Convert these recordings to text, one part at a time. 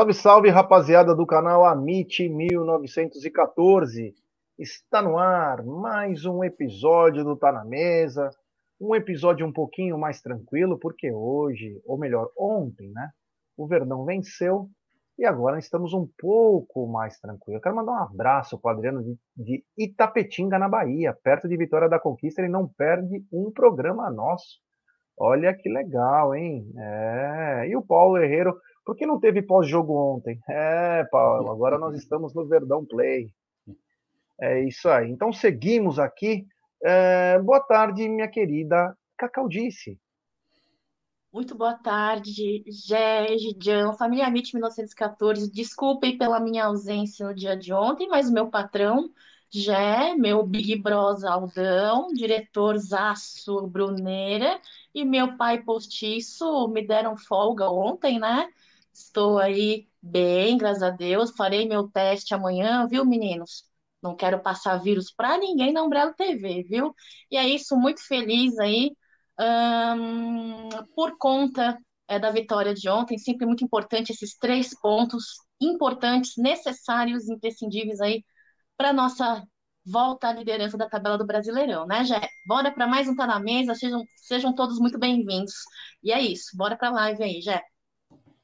Salve, salve, rapaziada do canal Amit 1914. Está no ar mais um episódio do Tá na Mesa. Um episódio um pouquinho mais tranquilo, porque hoje, ou melhor, ontem, né? O Verdão venceu e agora estamos um pouco mais tranquilos. Quero mandar um abraço para o Adriano de, de Itapetinga, na Bahia, perto de Vitória da Conquista. Ele não perde um programa nosso. Olha que legal, hein? É. E o Paulo Herrero por que não teve pós-jogo ontem? É, Paulo, agora nós estamos no Verdão Play. É isso aí. Então seguimos aqui. É, boa tarde, minha querida Cacaudice. Muito boa tarde, Gé, Gidião, família MIT 1914. Desculpem pela minha ausência no dia de ontem, mas o meu patrão, Gé, meu Big Bros Aldão, diretor Zaço Bruneira e meu pai postiço me deram folga ontem, né? Estou aí bem, graças a Deus. Farei meu teste amanhã, viu, meninos? Não quero passar vírus para ninguém na Umbrella TV, viu? E é isso, muito feliz aí por conta é, da vitória de ontem. Sempre muito importante esses três pontos importantes, necessários, imprescindíveis aí para nossa volta à liderança da tabela do Brasileirão, né, Jé? Bora para mais um Tá na Mesa, sejam, sejam todos muito bem-vindos. E é isso, bora para a live aí, Jé.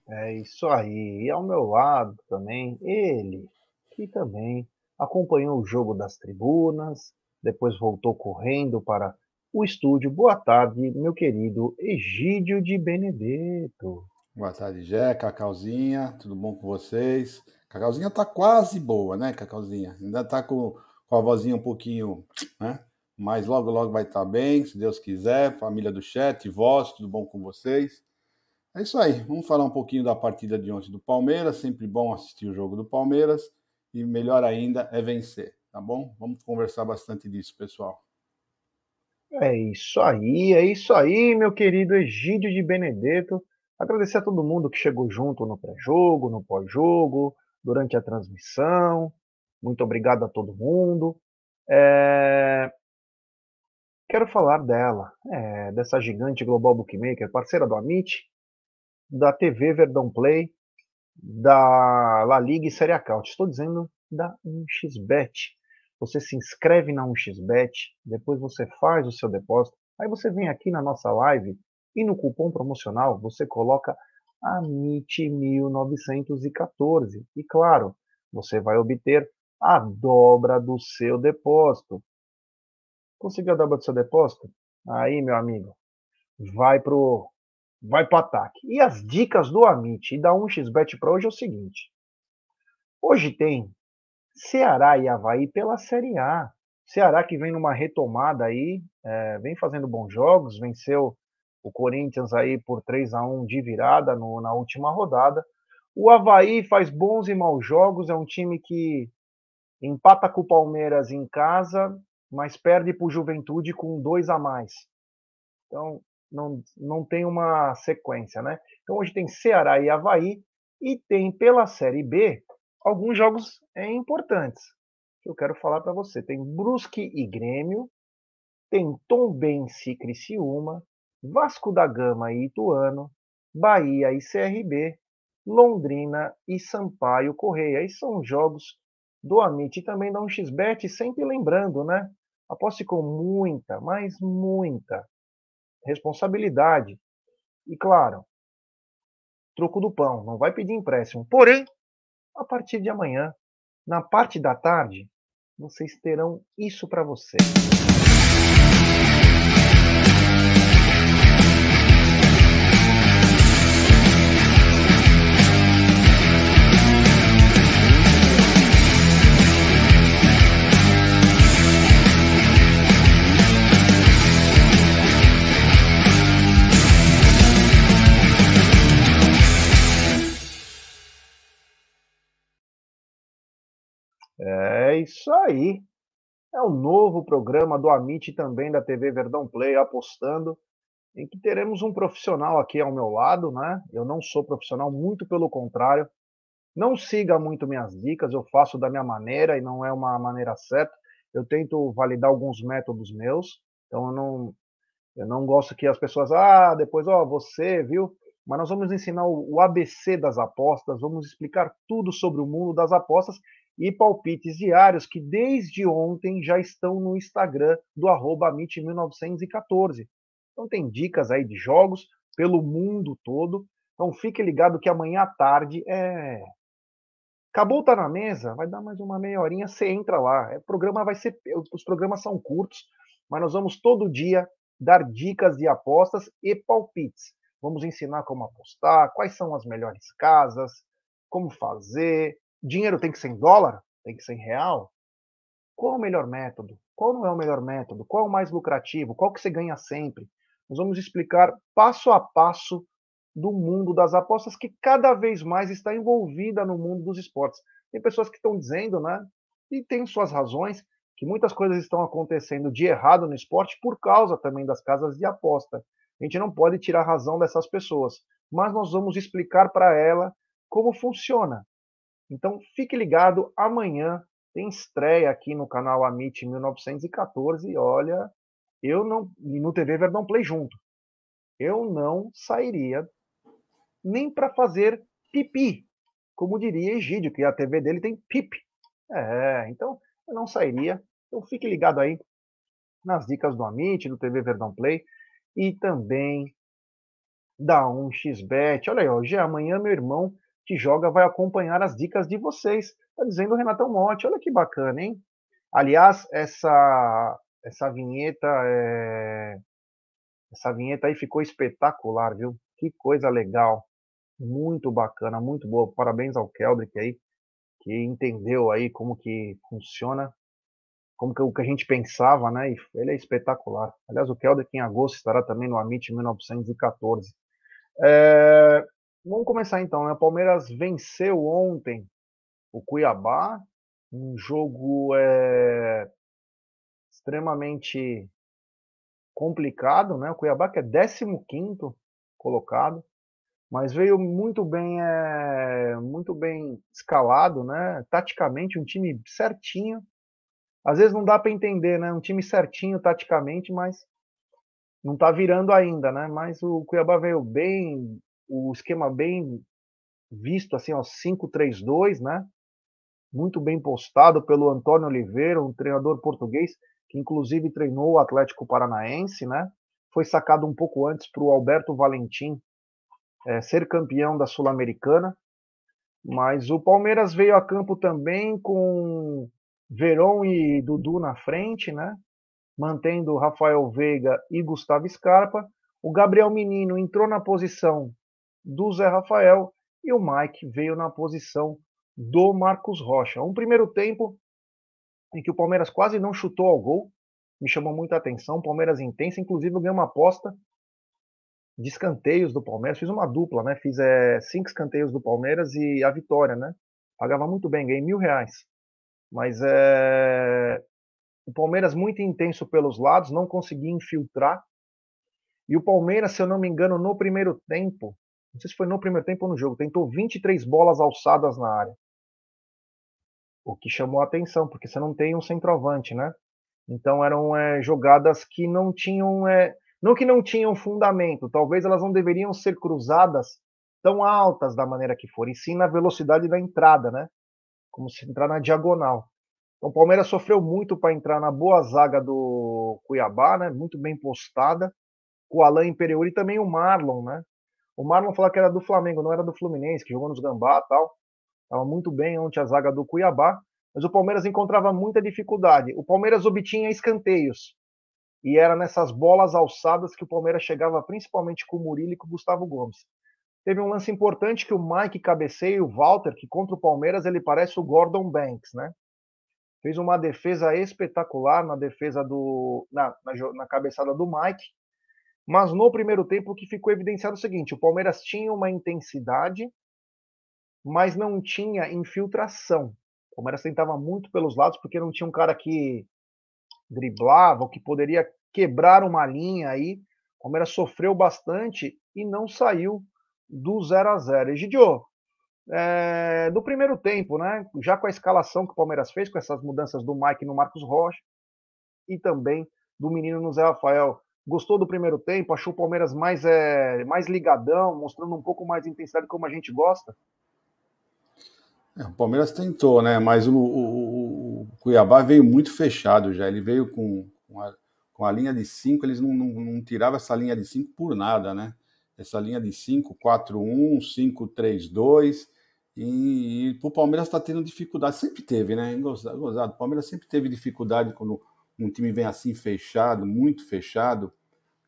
É isso aí. E ao meu lado também, ele, que também acompanhou o jogo das tribunas, depois voltou correndo para o estúdio. Boa tarde, meu querido Egídio de Benedetto. Boa tarde, Jé, Cacauzinha, tudo bom com vocês? Cacauzinha tá quase boa, né, Cacauzinha? Ainda tá com, com a vozinha um pouquinho, né? Mas logo, logo vai estar tá bem, se Deus quiser. Família do chat, vós, tudo bom com vocês? É isso aí. Vamos falar um pouquinho da partida de ontem do Palmeiras. Sempre bom assistir o jogo do Palmeiras. E melhor ainda é vencer, tá bom? Vamos conversar bastante disso, pessoal. É isso aí, é isso aí, meu querido Egídio de Benedetto. Agradecer a todo mundo que chegou junto no pré-jogo, no pós-jogo, durante a transmissão. Muito obrigado a todo mundo. É... Quero falar dela, é, dessa gigante Global Bookmaker, parceira do Amit, da TV Verdão Play, da La Liga e Série Acaute. Estou dizendo da 1xBet. Você se inscreve na 1xBet, depois você faz o seu depósito, aí você vem aqui na nossa live e no cupom promocional você coloca AMIT1914. E claro, você vai obter a dobra do seu depósito. Conseguiu a dobra do seu depósito? Aí, meu amigo, vai pro vai para o ataque. E as dicas do Amit e da 1xBet para hoje é o seguinte. Hoje tem Ceará e Havaí pela Série A. Ceará que vem numa retomada aí, é, vem fazendo bons jogos, venceu o Corinthians aí por 3 a 1 de virada no, na última rodada. O Havaí faz bons e maus jogos, é um time que empata com o Palmeiras em casa, mas perde para o Juventude com dois a mais. Então, não, não tem uma sequência, né? Então hoje tem Ceará e Havaí e tem pela Série B alguns jogos é, importantes que eu quero falar para você. Tem Brusque e Grêmio, tem Tombense e Criciúma, Vasco da Gama e Ituano, Bahia e CRB, Londrina e Sampaio Correia. Aí são jogos do Amit e também da 1xBet, sempre lembrando, né? Aposte com muita, mas muita responsabilidade. E claro, troco do pão, não vai pedir empréstimo. Porém, a partir de amanhã, na parte da tarde, vocês terão isso para vocês. É isso aí. É o novo programa do Amit também da TV Verdão Play apostando em que teremos um profissional aqui ao meu lado, né? Eu não sou profissional, muito pelo contrário. Não siga muito minhas dicas, eu faço da minha maneira e não é uma maneira certa. Eu tento validar alguns métodos meus, então eu não eu não gosto que as pessoas, ah, depois, ó, você, viu? mas nós vamos ensinar o ABC das apostas, vamos explicar tudo sobre o mundo das apostas e palpites diários que desde ontem já estão no Instagram do arroba 1914 Então tem dicas aí de jogos pelo mundo todo. Então fique ligado que amanhã à tarde é. Acabou tá na mesa, vai dar mais uma meia horinha, você entra lá. O programa vai ser. Os programas são curtos, mas nós vamos todo dia dar dicas de apostas e palpites. Vamos ensinar como apostar, quais são as melhores casas, como fazer. Dinheiro tem que ser em dólar? Tem que ser em real? Qual é o melhor método? Qual não é o melhor método? Qual é o mais lucrativo? Qual que você ganha sempre? Nós vamos explicar passo a passo do mundo das apostas que cada vez mais está envolvida no mundo dos esportes. Tem pessoas que estão dizendo, né, e tem suas razões, que muitas coisas estão acontecendo de errado no esporte por causa também das casas de aposta. A gente não pode tirar a razão dessas pessoas, mas nós vamos explicar para ela como funciona. Então fique ligado, amanhã tem estreia aqui no canal Amit 1914. Olha, eu não. E no TV Verdão Play junto. Eu não sairia nem para fazer pipi, como diria Egídio, que a TV dele tem pip. É, então eu não sairia. Então fique ligado aí nas dicas do Amit, do TV Verdão Play e também da 1xBet. Olha aí, hoje amanhã meu irmão que joga vai acompanhar as dicas de vocês. Tá dizendo o Renatão Motti. Olha que bacana, hein? Aliás, essa essa vinheta é... essa vinheta aí ficou espetacular, viu? Que coisa legal. Muito bacana, muito boa. Parabéns ao Keldrick aí, que entendeu aí como que funciona, como que o que a gente pensava, né? E ele é espetacular. Aliás, o Keldrick em agosto estará também no Amit 1914. É... Vamos começar então, né? O Palmeiras venceu ontem o Cuiabá, um jogo é, extremamente complicado, né? O Cuiabá que é 15 colocado, mas veio muito bem, é, muito bem escalado, né? Taticamente um time certinho. Às vezes não dá para entender, né? Um time certinho taticamente, mas não está virando ainda, né? Mas o Cuiabá veio bem, o esquema bem visto assim, ó, 5-3-2, né? Muito bem postado pelo Antônio Oliveira, um treinador português que inclusive treinou o Atlético Paranaense, né? Foi sacado um pouco antes para o Alberto Valentim é, ser campeão da Sul-Americana. Mas o Palmeiras veio a campo também com Verón e Dudu na frente, né? Mantendo Rafael Veiga e Gustavo Scarpa. O Gabriel Menino entrou na posição do Zé Rafael e o Mike veio na posição do Marcos Rocha. Um primeiro tempo em que o Palmeiras quase não chutou ao gol, me chamou muita atenção. Palmeiras intensa, inclusive eu ganhei uma aposta de escanteios do Palmeiras, fiz uma dupla, né? Fiz é, cinco escanteios do Palmeiras e a vitória, né? Pagava muito bem, ganhei mil reais. Mas é, o Palmeiras muito intenso pelos lados, não conseguia infiltrar. E o Palmeiras, se eu não me engano, no primeiro tempo, não sei se foi no primeiro tempo ou no jogo, tentou 23 bolas alçadas na área o que chamou a atenção, porque você não tem um centroavante, né? Então eram é, jogadas que não tinham, é, não que não tinham fundamento, talvez elas não deveriam ser cruzadas tão altas da maneira que for, e sim na velocidade da entrada, né? Como se entrar na diagonal. Então o Palmeiras sofreu muito para entrar na boa zaga do Cuiabá, né? Muito bem postada, com o Alain Imperiuri e também o Marlon, né? O Marlon falou que era do Flamengo, não era do Fluminense, que jogou nos Gambá tal. Estava muito bem ontem a zaga do Cuiabá, mas o Palmeiras encontrava muita dificuldade. O Palmeiras obtinha escanteios. E era nessas bolas alçadas que o Palmeiras chegava principalmente com o Murilo e com o Gustavo Gomes. Teve um lance importante que o Mike cabeceia e o Walter, que contra o Palmeiras ele parece o Gordon Banks, né? Fez uma defesa espetacular na defesa do na, na, na cabeçada do Mike. Mas no primeiro tempo o que ficou evidenciado é o seguinte: o Palmeiras tinha uma intensidade mas não tinha infiltração. O Palmeiras tentava muito pelos lados, porque não tinha um cara que driblava, ou que poderia quebrar uma linha aí. O Palmeiras sofreu bastante e não saiu do 0 a 0 Egidio, é, do primeiro tempo, né? Já com a escalação que o Palmeiras fez, com essas mudanças do Mike no Marcos Rocha e também do menino no Zé Rafael. Gostou do primeiro tempo? Achou o Palmeiras mais, é, mais ligadão, mostrando um pouco mais de intensidade como a gente gosta? É, o Palmeiras tentou, né? Mas o, o, o, Cuiabá veio muito fechado já. Ele veio com, com, a, com a linha de 5, eles não, não, não tiravam essa linha de 5 por nada, né? Essa linha de 5, 4-1, 5-3-2. E, e o Palmeiras está tendo dificuldade. Sempre teve, né? Gozado. O Palmeiras sempre teve dificuldade quando um time vem assim fechado, muito fechado,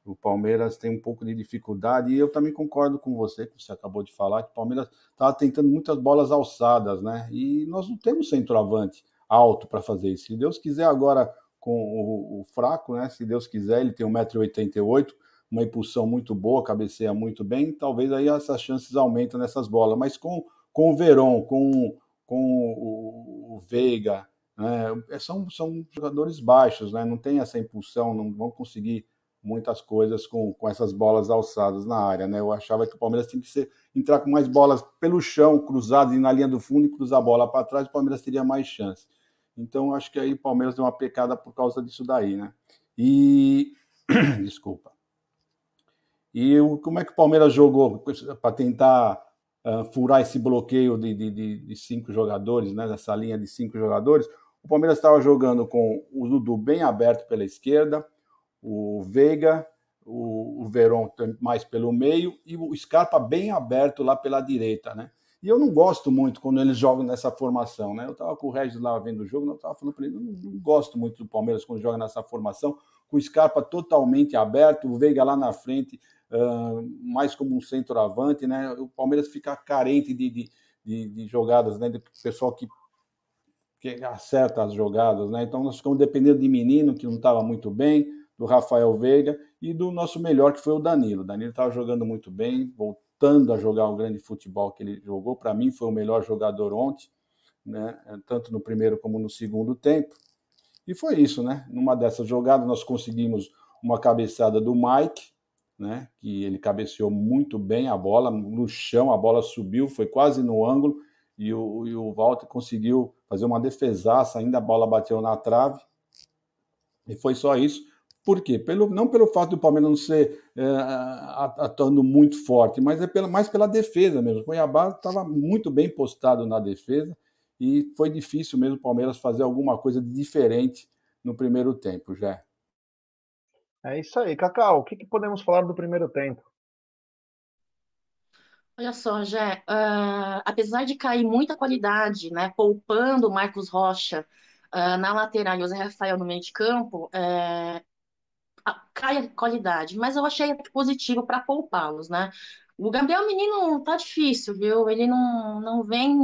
o Palmeiras tem um pouco de dificuldade, e eu também concordo com você, que você acabou de falar, que o Palmeiras estava tentando muitas bolas alçadas, né? E nós não temos centroavante alto para fazer isso. Se Deus quiser agora com o, o, fraco, né? Se Deus quiser, ele tem 1,88m, uma impulsão muito boa, cabeceia muito bem, talvez aí essas chances aumentem nessas bolas. Mas com, com o Verón, com, com o, o Veiga, né? são, são jogadores baixos, né? Não tem essa impulsão, não vão conseguir muitas coisas com, com essas bolas alçadas na área, né? Eu achava que o Palmeiras tinha que ser, entrar com mais bolas pelo chão, cruzadas e na linha do fundo e cruzar a bola para trás, o Palmeiras teria mais chance. Então acho que aí o Palmeiras deu uma pecada por causa disso daí, né? E desculpa. E o, como é que o Palmeiras jogou para tentar uh, furar esse bloqueio de, de, de, de, cinco jogadores, né? Dessa linha de cinco jogadores? O Palmeiras estava jogando com o Dudu bem aberto pela esquerda, o Veiga, o, o Verón mais pelo meio e o Scarpa bem aberto lá pela direita, né? E eu não gosto muito quando eles jogam nessa formação, né? Eu estava com o Regis lá vendo o jogo, eu estava falando para ele, não, não gosto muito do Palmeiras quando joga nessa formação, com o Scarpa totalmente aberto, o Veiga lá na frente, uh, mais como um centroavante, né? O Palmeiras fica carente de, de, de, de jogadas, né? De pessoal que que acerta as jogadas, né? Então nós ficamos dependendo de menino que não estava muito bem, do Rafael Veiga e do nosso melhor, que foi o Danilo. O Danilo estava jogando muito bem, voltando a jogar o grande futebol que ele jogou. Para mim, foi o melhor jogador ontem, né? tanto no primeiro como no segundo tempo. E foi isso, né? Numa dessas jogadas, nós conseguimos uma cabeçada do Mike, né? Que ele cabeceou muito bem a bola no chão, a bola subiu, foi quase no ângulo, e o, e o Walter conseguiu fazer uma defesaça, ainda a bola bateu na trave. E foi só isso. Por quê? Pelo, não pelo fato do Palmeiras não ser é, atuando muito forte, mas é pela, mais pela defesa mesmo. O Cuiabá estava muito bem postado na defesa e foi difícil mesmo o Palmeiras fazer alguma coisa diferente no primeiro tempo, já. É isso aí. Cacau, o que, que podemos falar do primeiro tempo? Olha só, Jé, uh, apesar de cair muita qualidade, né, poupando o Marcos Rocha uh, na lateral e o Zé Rafael no meio de campo, uh, cai a qualidade, mas eu achei positivo para poupá-los, né? O Gabriel Menino tá difícil, viu? Ele não, não vem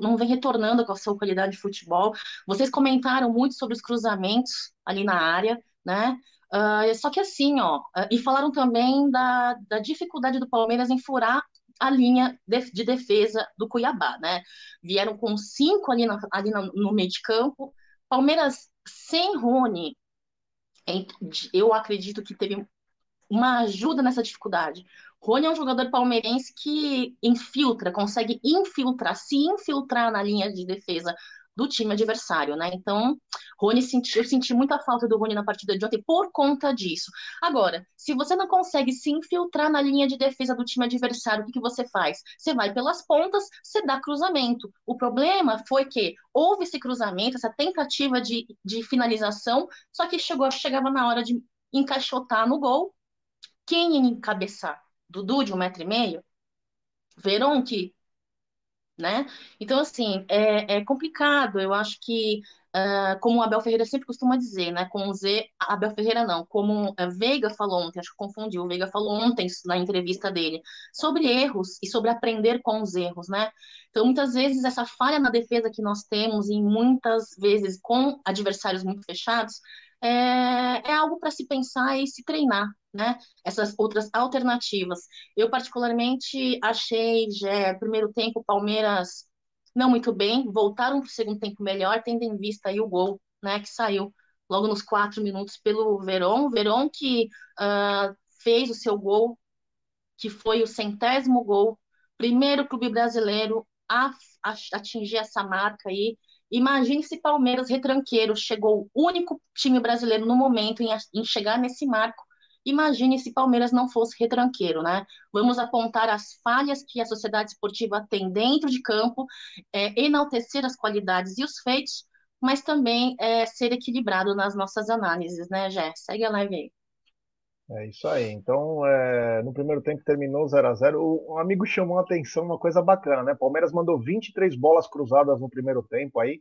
não vem retornando com a sua qualidade de futebol. Vocês comentaram muito sobre os cruzamentos ali na área, né? Uh, só que assim, ó, e falaram também da, da dificuldade do Palmeiras em furar a linha de, de defesa do Cuiabá, né? Vieram com cinco ali, na, ali no, no meio de campo. Palmeiras sem Rony, eu acredito que teve uma ajuda nessa dificuldade. Rony é um jogador palmeirense que infiltra, consegue infiltrar, se infiltrar na linha de defesa do time adversário, né? Então, Rony senti, eu senti muita falta do Rony na partida de ontem por conta disso. Agora, se você não consegue se infiltrar na linha de defesa do time adversário, o que, que você faz? Você vai pelas pontas, você dá cruzamento. O problema foi que houve esse cruzamento, essa tentativa de, de finalização, só que chegou, chegava na hora de encaixotar no gol. Quem encabeçar? Dudu, de um metro e meio? Verão que né? Então, assim, é, é complicado. Eu acho que, uh, como o Abel Ferreira sempre costuma dizer, né? Com o Z, Abel Ferreira não, como a Veiga falou ontem, acho que confundiu, Veiga falou ontem na entrevista dele, sobre erros e sobre aprender com os erros, né? Então, muitas vezes, essa falha na defesa que nós temos, e muitas vezes com adversários muito fechados, é, é algo para se pensar e se treinar, né? Essas outras alternativas. Eu, particularmente, achei, já, primeiro tempo, Palmeiras não muito bem, voltaram para o segundo tempo melhor, tendo em vista aí o gol, né, que saiu logo nos quatro minutos pelo Verón, Verón que uh, fez o seu gol, que foi o centésimo gol, primeiro clube brasileiro a, a atingir essa marca aí, Imagine se Palmeiras retranqueiro chegou o único time brasileiro no momento em, em chegar nesse marco Imagine se Palmeiras não fosse retranqueiro, né? Vamos apontar as falhas que a sociedade esportiva tem dentro de campo, é, enaltecer as qualidades e os feitos, mas também é, ser equilibrado nas nossas análises, né, Jé? Segue a live aí. É isso aí. Então, é, no primeiro tempo terminou 0 a 0 O, o amigo chamou a atenção uma coisa bacana, né? Palmeiras mandou 23 bolas cruzadas no primeiro tempo aí,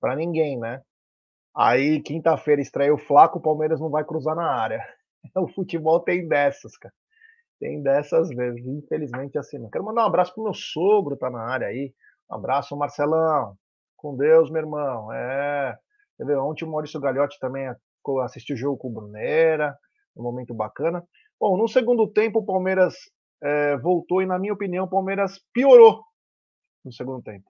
para ninguém, né? Aí, quinta-feira, estreia o Flaco, o Palmeiras não vai cruzar na área. O futebol tem dessas, cara. Tem dessas vezes, infelizmente assim. Não. Quero mandar um abraço pro meu sogro, tá na área aí. Um abraço, Marcelão. Com Deus, meu irmão. É. Ontem o Maurício Gagliotti também assistiu o jogo com o Brunera um momento bacana. Bom, no segundo tempo o Palmeiras é, voltou e, na minha opinião, o Palmeiras piorou no segundo tempo.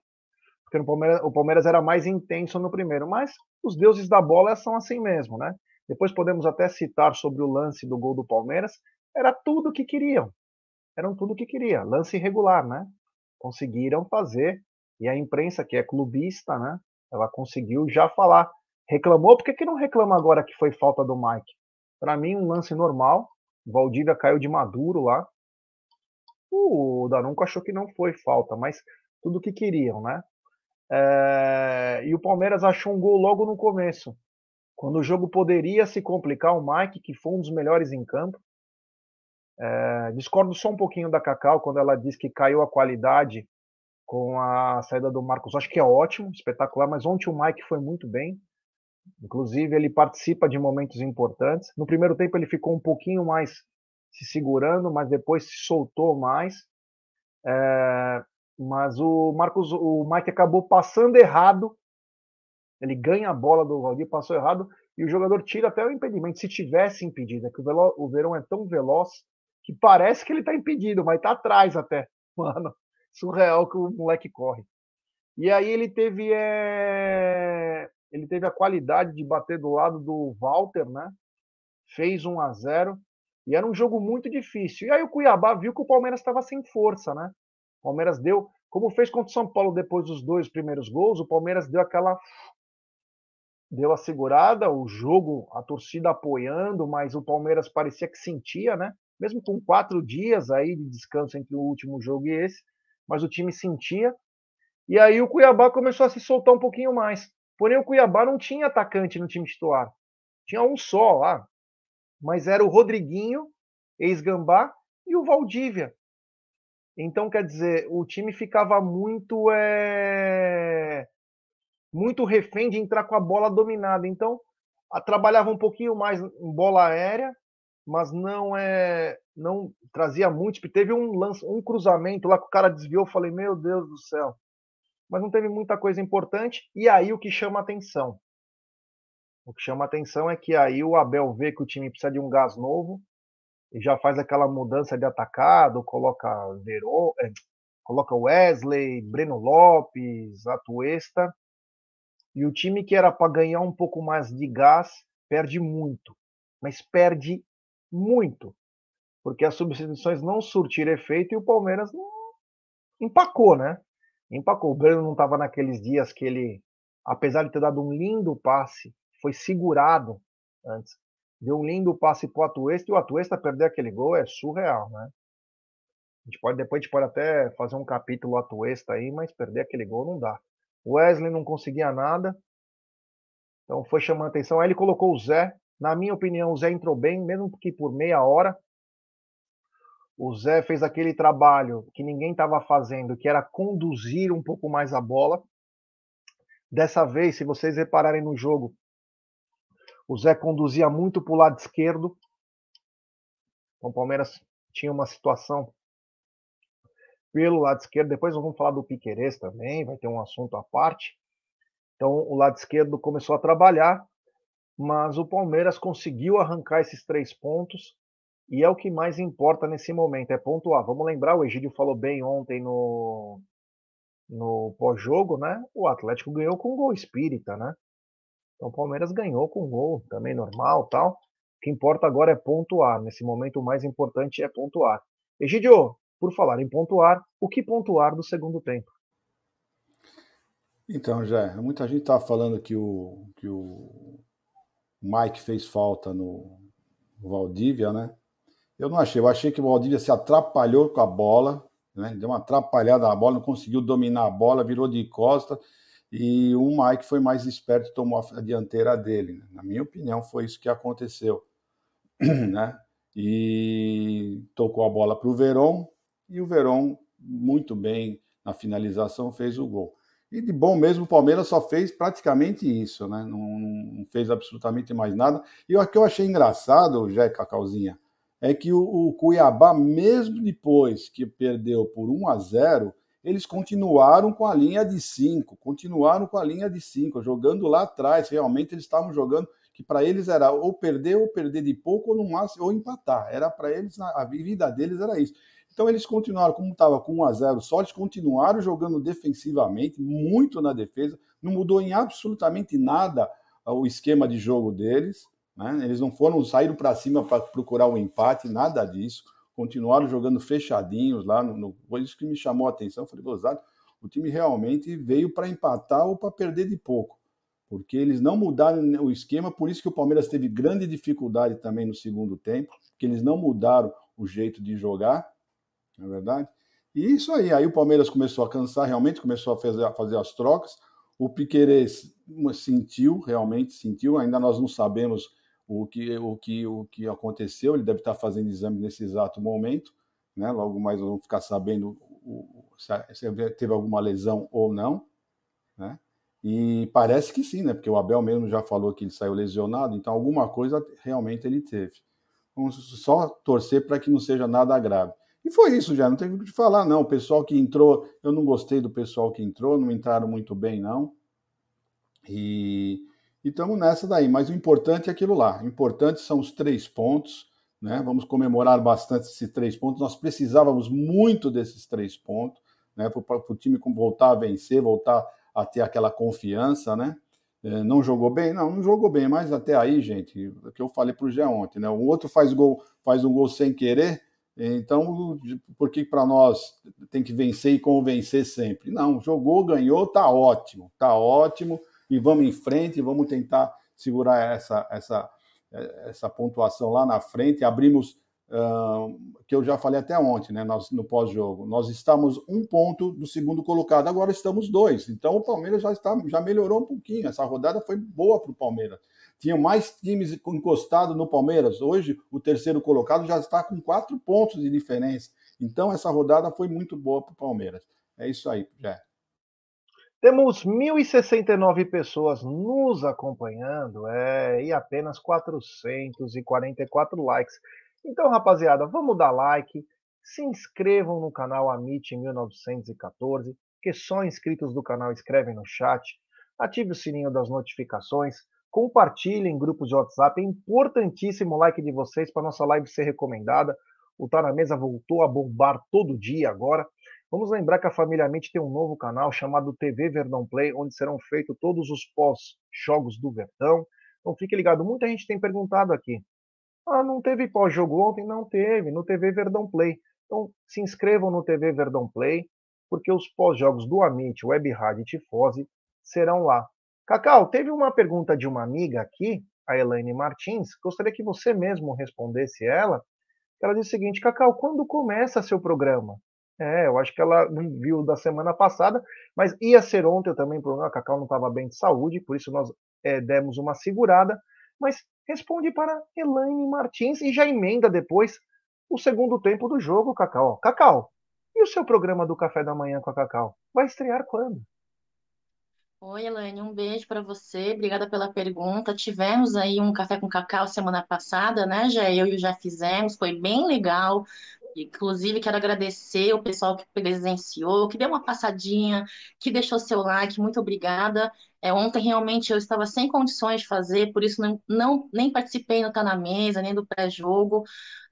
Porque no Palmeiras, o Palmeiras era mais intenso no primeiro, mas os deuses da bola são assim mesmo, né? Depois podemos até citar sobre o lance do gol do Palmeiras. Era tudo o que queriam. Eram tudo o que queria. Lance irregular, né? Conseguiram fazer. E a imprensa, que é clubista, né? Ela conseguiu já falar. Reclamou, por que, que não reclama agora que foi falta do Mike? Para mim, um lance normal. Valdívia caiu de maduro lá. O Daronco achou que não foi falta, mas tudo o que queriam, né? É... E o Palmeiras achou um gol logo no começo. Quando o jogo poderia se complicar, o Mike, que foi um dos melhores em campo. É... Discordo só um pouquinho da Cacau quando ela diz que caiu a qualidade com a saída do Marcos. Acho que é ótimo, espetacular, mas ontem o Mike foi muito bem. Inclusive, ele participa de momentos importantes. No primeiro tempo, ele ficou um pouquinho mais se segurando, mas depois se soltou mais. É, mas o Marcos, o Mike acabou passando errado. Ele ganha a bola do Valdir, passou errado e o jogador tira até o impedimento. Se tivesse impedido, é que o, Velo, o Verão é tão veloz que parece que ele está impedido, mas está atrás até. Mano, surreal que o moleque corre. E aí ele teve é, ele teve a qualidade de bater do lado do Walter, né? Fez 1 a 0 e era um jogo muito difícil. E aí o Cuiabá viu que o Palmeiras estava sem força, né? O Palmeiras deu, como fez contra o São Paulo depois dos dois primeiros gols, o Palmeiras deu aquela deu a segurada, o jogo, a torcida apoiando, mas o Palmeiras parecia que sentia, né? Mesmo com quatro dias aí de descanso entre o último jogo e esse, mas o time sentia. E aí o Cuiabá começou a se soltar um pouquinho mais. Porém, o Cuiabá não tinha atacante no time titular. Tinha um só lá. Mas era o Rodriguinho, ex-Gambá, e o Valdívia. Então, quer dizer, o time ficava muito. É... Muito refém de entrar com a bola dominada. Então, trabalhava um pouquinho mais em bola aérea, mas não é. Não trazia muito. Teve um lance, um cruzamento lá que o cara desviou. Falei, meu Deus do céu mas não teve muita coisa importante. E aí o que chama atenção? O que chama atenção é que aí o Abel vê que o time precisa de um gás novo e já faz aquela mudança de atacado, coloca Verô, é, coloca Wesley, Breno Lopes, Atuesta. E o time que era para ganhar um pouco mais de gás perde muito, mas perde muito, porque as substituições não surtiram efeito e o Palmeiras não empacou, né? Empacou. O Breno não estava naqueles dias que ele, apesar de ter dado um lindo passe, foi segurado antes. Deu um lindo passe pro Atuesta e o Atuesta perder aquele gol é surreal, né? A gente pode, depois a gente pode até fazer um capítulo Atuesta aí, mas perder aquele gol não dá. O Wesley não conseguia nada, então foi chamando atenção. Aí ele colocou o Zé. Na minha opinião, o Zé entrou bem, mesmo que por meia hora. O Zé fez aquele trabalho que ninguém estava fazendo, que era conduzir um pouco mais a bola. Dessa vez, se vocês repararem no jogo, o Zé conduzia muito para o lado esquerdo. Então, o Palmeiras tinha uma situação pelo lado esquerdo. Depois vamos falar do Piquerez também, vai ter um assunto à parte. Então, o lado esquerdo começou a trabalhar, mas o Palmeiras conseguiu arrancar esses três pontos e é o que mais importa nesse momento, é pontuar. Vamos lembrar, o Egídio falou bem ontem no, no pós-jogo, né? O Atlético ganhou com gol espírita, né? Então o Palmeiras ganhou com gol, também normal tal. O que importa agora é pontuar. Nesse momento, o mais importante é pontuar. Egídio, por falar em pontuar, o que pontuar do segundo tempo? Então, já, muita gente estava falando que o, que o Mike fez falta no, o Valdívia, né? Eu não achei, eu achei que o Valdívia se atrapalhou com a bola, né? Deu uma atrapalhada na bola, não conseguiu dominar a bola, virou de costa e o Mike foi mais esperto e tomou a dianteira dele. Né? Na minha opinião, foi isso que aconteceu, né? E tocou a bola para o Verón e o Verón muito bem na finalização fez o gol. E de bom mesmo, o Palmeiras só fez praticamente isso, né? Não, não fez absolutamente mais nada. E o que eu achei engraçado, Jé Cacauzinha, é que o, o, Cuiabá, mesmo depois que perdeu por 1 a 0, eles continuaram com a linha de 5, continuaram com a linha de 5, jogando lá atrás. Realmente eles estavam jogando que para eles era ou perder ou perder de pouco ou no máximo ou empatar. Era para eles a vida deles era isso. Então eles continuaram, como estava com 1 a 0 só, eles continuaram jogando defensivamente, muito na defesa, não mudou em absolutamente nada o esquema de jogo deles. Né? Eles não foram, saíram para cima para procurar o um empate, nada disso. Continuaram jogando fechadinhos lá. No, no, foi isso que me chamou a atenção. Eu falei, gozado, o time realmente veio para empatar ou para perder de pouco. Porque eles não mudaram o esquema, por isso que o Palmeiras teve grande dificuldade também no segundo tempo, porque eles não mudaram o jeito de jogar não é verdade? E isso aí, aí o Palmeiras começou a cansar, realmente começou a fazer, a fazer as trocas. O Piquerez sentiu, realmente sentiu, ainda nós não sabemos o que, o que, o que aconteceu, ele deve estar fazendo exame nesse exato momento, né? logo mais vamos ficar sabendo se teve alguma lesão ou não, né? E parece que sim, né? Porque o Abel mesmo já falou que ele saiu lesionado, então alguma coisa realmente ele teve. Vamos só torcer para que não seja nada grave. E foi isso já, não tem o que falar, não. O pessoal que entrou, eu não gostei do pessoal que entrou, não entraram muito bem, não. E estamos nessa daí. Mas o importante é aquilo lá. O importante são os três pontos. Né? Vamos comemorar bastante esses três pontos. Nós precisávamos muito desses três pontos, né? Para o time voltar a vencer, voltar a ter aquela confiança, né? É, não jogou bem? Não, não jogou bem, mas até aí, gente, o que eu falei para o Gé ontem, né? O outro faz gol, faz um gol sem querer, então, por que para nós tem que vencer e convencer sempre? Não, jogou, ganhou, tá ótimo, tá ótimo, e vamos em frente, vamos tentar segurar essa, essa, essa pontuação lá na frente. Abrimos, uh, que eu já falei até ontem, né, nós, no pós-jogo, nós estamos um ponto do segundo colocado, agora estamos dois. Então, o Palmeiras já, está, já melhorou um pouquinho, essa rodada foi boa para o Palmeiras tinha mais times encostados no Palmeiras. Hoje, o terceiro colocado já está com quatro pontos de diferença. Então, essa rodada foi muito boa para o Palmeiras. É isso aí, já. Temos 1.069 pessoas nos acompanhando é, e apenas 444 likes. Então, rapaziada, vamos dar like, se inscrevam no canal Amit 1914, que só inscritos do canal escrevem no chat, ative o sininho das notificações, Compartilhem em grupos de WhatsApp. É importantíssimo o like de vocês para nossa live ser recomendada. O Tá na Mesa voltou a bombar todo dia agora. Vamos lembrar que a Família Mente tem um novo canal chamado TV Verdão Play, onde serão feitos todos os pós-jogos do Verdão. Então fique ligado. Muita gente tem perguntado aqui. Ah, não teve pós-jogo ontem? Não teve, no TV Verdão Play. Então se inscrevam no TV Verdão Play, porque os pós-jogos do Amit, Web Rádio e Tifose serão lá. Cacau, teve uma pergunta de uma amiga aqui, a Elaine Martins, gostaria que você mesmo respondesse ela. Ela disse o seguinte: Cacau, quando começa seu programa? É, eu acho que ela não viu da semana passada, mas ia ser ontem também, programa. A Cacau não estava bem de saúde, por isso nós é, demos uma segurada. Mas responde para Elaine Martins e já emenda depois o segundo tempo do jogo, Cacau. Cacau, e o seu programa do café da manhã com a Cacau? Vai estrear quando? Oi, Elaine, um beijo para você. Obrigada pela pergunta. Tivemos aí um café com cacau semana passada, né? Já eu e já fizemos, foi bem legal. Inclusive, quero agradecer o pessoal que presenciou, que deu uma passadinha, que deixou seu like. Muito obrigada. É, ontem realmente eu estava sem condições de fazer, por isso não, não nem participei no Tá na Mesa, nem do pré-jogo.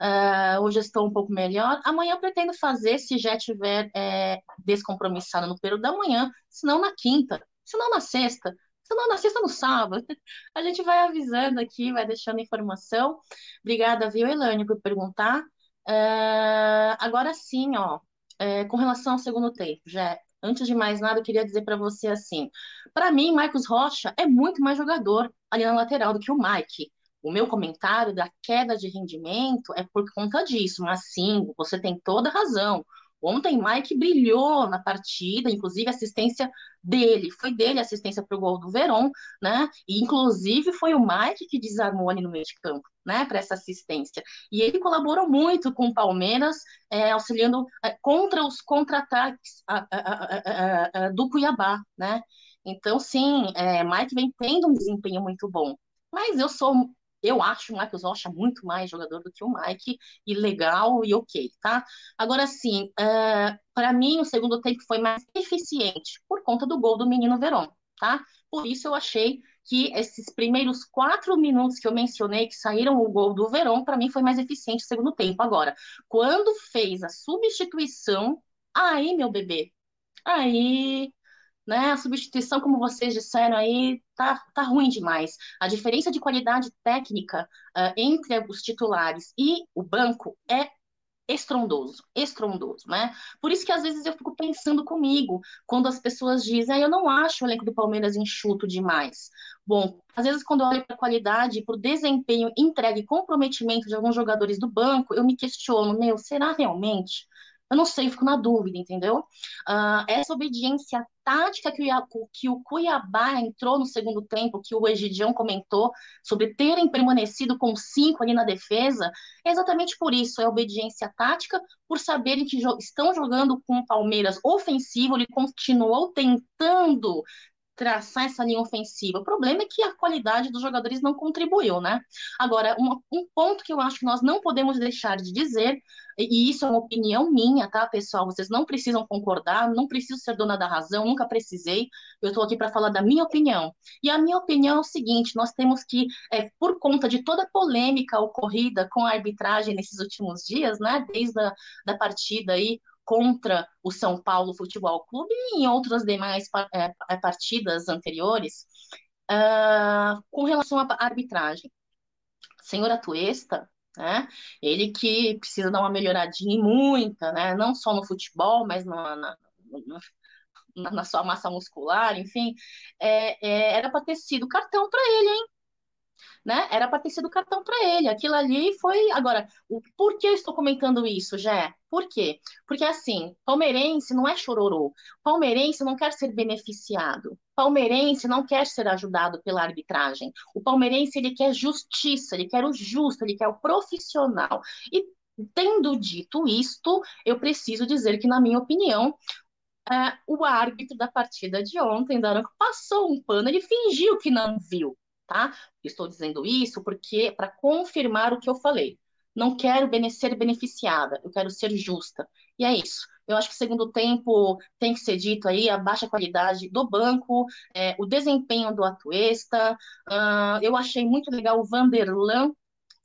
Uh, hoje estou um pouco melhor. Amanhã eu pretendo fazer, se já estiver é, descompromissado no período da manhã, se não na quinta se não na sexta, se não na sexta, no sábado. A gente vai avisando aqui, vai deixando informação. Obrigada, viu, Elane, por perguntar. Uh, agora sim, ó, é, com relação ao segundo tempo, já antes de mais nada, eu queria dizer para você assim: para mim, Marcos Rocha é muito mais jogador ali na lateral do que o Mike. o meu comentário da queda de rendimento é por conta disso, mas sim, você tem toda razão. Ontem, Mike brilhou na partida, inclusive assistência dele, foi dele a assistência para o gol do Verón, né? E inclusive foi o Mike que desarmou ali no meio de campo, né? Para essa assistência. E ele colaborou muito com o Palmeiras, é, auxiliando é, contra os contra-ataques do Cuiabá, né? Então, sim, é, Mike vem tendo um desempenho muito bom. Mas eu sou eu acho o Marcos Rocha muito mais jogador do que o Mike, e legal e ok, tá? Agora, sim, uh, para mim, o segundo tempo foi mais eficiente, por conta do gol do menino Verón, tá? Por isso eu achei que esses primeiros quatro minutos que eu mencionei, que saíram o gol do Verón, para mim foi mais eficiente o segundo tempo. Agora, quando fez a substituição, aí, meu bebê, aí né? A substituição, como vocês disseram aí, tá, tá ruim demais. A diferença de qualidade técnica uh, entre os titulares e o banco é estrondoso, estrondoso, né? Por isso que às vezes eu fico pensando comigo, quando as pessoas dizem, ah, eu não acho o elenco do Palmeiras enxuto demais. Bom, às vezes quando eu olho para a qualidade, para o desempenho, entregue e comprometimento de alguns jogadores do banco, eu me questiono, meu, será realmente? Eu não sei, fico na dúvida, entendeu? Uh, essa obediência tática que o, que o Cuiabá entrou no segundo tempo, que o Egidião comentou, sobre terem permanecido com cinco ali na defesa, é exatamente por isso, é obediência tática, por saberem que jo estão jogando com o Palmeiras ofensivo, ele continuou tentando traçar essa linha ofensiva. O problema é que a qualidade dos jogadores não contribuiu, né? Agora, um, um, ponto que eu acho que nós não podemos deixar de dizer, e isso é uma opinião minha, tá, pessoal? Vocês não precisam concordar, não preciso ser dona da razão, nunca precisei. Eu estou aqui para falar da minha opinião. E a minha opinião é o seguinte: nós temos que, é, por conta de toda a polêmica ocorrida com a arbitragem nesses últimos dias, né? Desde a da partida aí contra o São Paulo Futebol Clube e em outras demais é, é, partidas anteriores, uh, com relação à arbitragem. Senhor Atuesta, né, ele que precisa dar uma melhoradinha e muita, né, não só no futebol, mas na, na, na, na sua massa muscular, enfim, é, é, era para ter sido cartão para ele, hein? Né? Era para ter sido cartão para ele. Aquilo ali foi. Agora, o por que eu estou comentando isso, Jé? Por quê? Porque assim, palmeirense não é chororô. Palmeirense não quer ser beneficiado. Palmeirense não quer ser ajudado pela arbitragem. O palmeirense ele quer justiça, ele quer o justo, ele quer o profissional. E tendo dito isto, eu preciso dizer que, na minha opinião, é, o árbitro da partida de ontem, Daranco, passou um pano, ele fingiu que não viu tá? Estou dizendo isso porque para confirmar o que eu falei. Não quero ser beneficiada, eu quero ser justa. E é isso. Eu acho que segundo tempo tem que ser dito aí a baixa qualidade do banco, é, o desempenho do Atuesta. Uh, eu achei muito legal o Vanderlan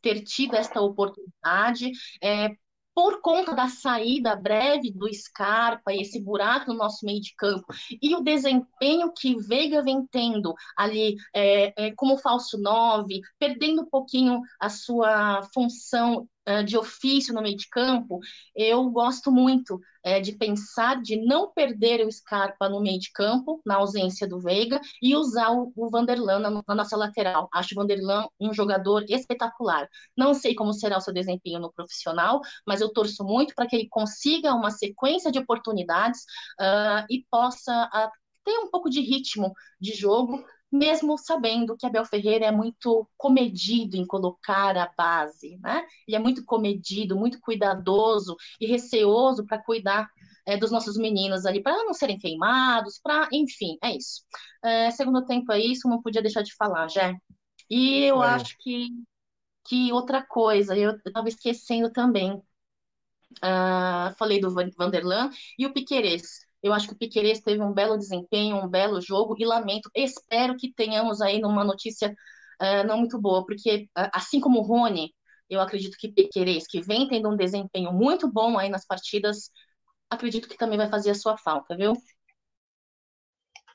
ter tido esta oportunidade. É, por conta da saída breve do Scarpa e esse buraco no nosso meio de campo e o desempenho que Veiga vem tendo ali é, é, como falso 9, perdendo um pouquinho a sua função uh, de ofício no meio de campo, eu gosto muito é, de pensar de não perder o Scarpa no meio de campo, na ausência do Veiga, e usar o, o Vanderlan na, na, nossa lateral. Acho o Vanderlan um jogador espetacular. Não sei como será o seu desempenho no profissional, mas eu torço muito para que ele consiga uma sequência de oportunidades uh, e possa uh, ter um pouco de ritmo de jogo mesmo sabendo que Abel Ferreira é muito comedido em colocar a base, né? Ele é muito comedido, muito cuidadoso e receoso para cuidar é, dos nossos meninos ali, para não serem queimados, para, enfim, é isso. É, segundo tempo é isso, não podia deixar de falar, já. E eu é. acho que, que outra coisa, eu estava esquecendo também, uh, falei do Vanderlan e o Piquerez. Eu acho que o Piqueires teve um belo desempenho, um belo jogo e lamento. Espero que tenhamos aí uma notícia uh, não muito boa, porque uh, assim como o Rony, eu acredito que Piqueires, que vem tendo um desempenho muito bom aí nas partidas, acredito que também vai fazer a sua falta, viu?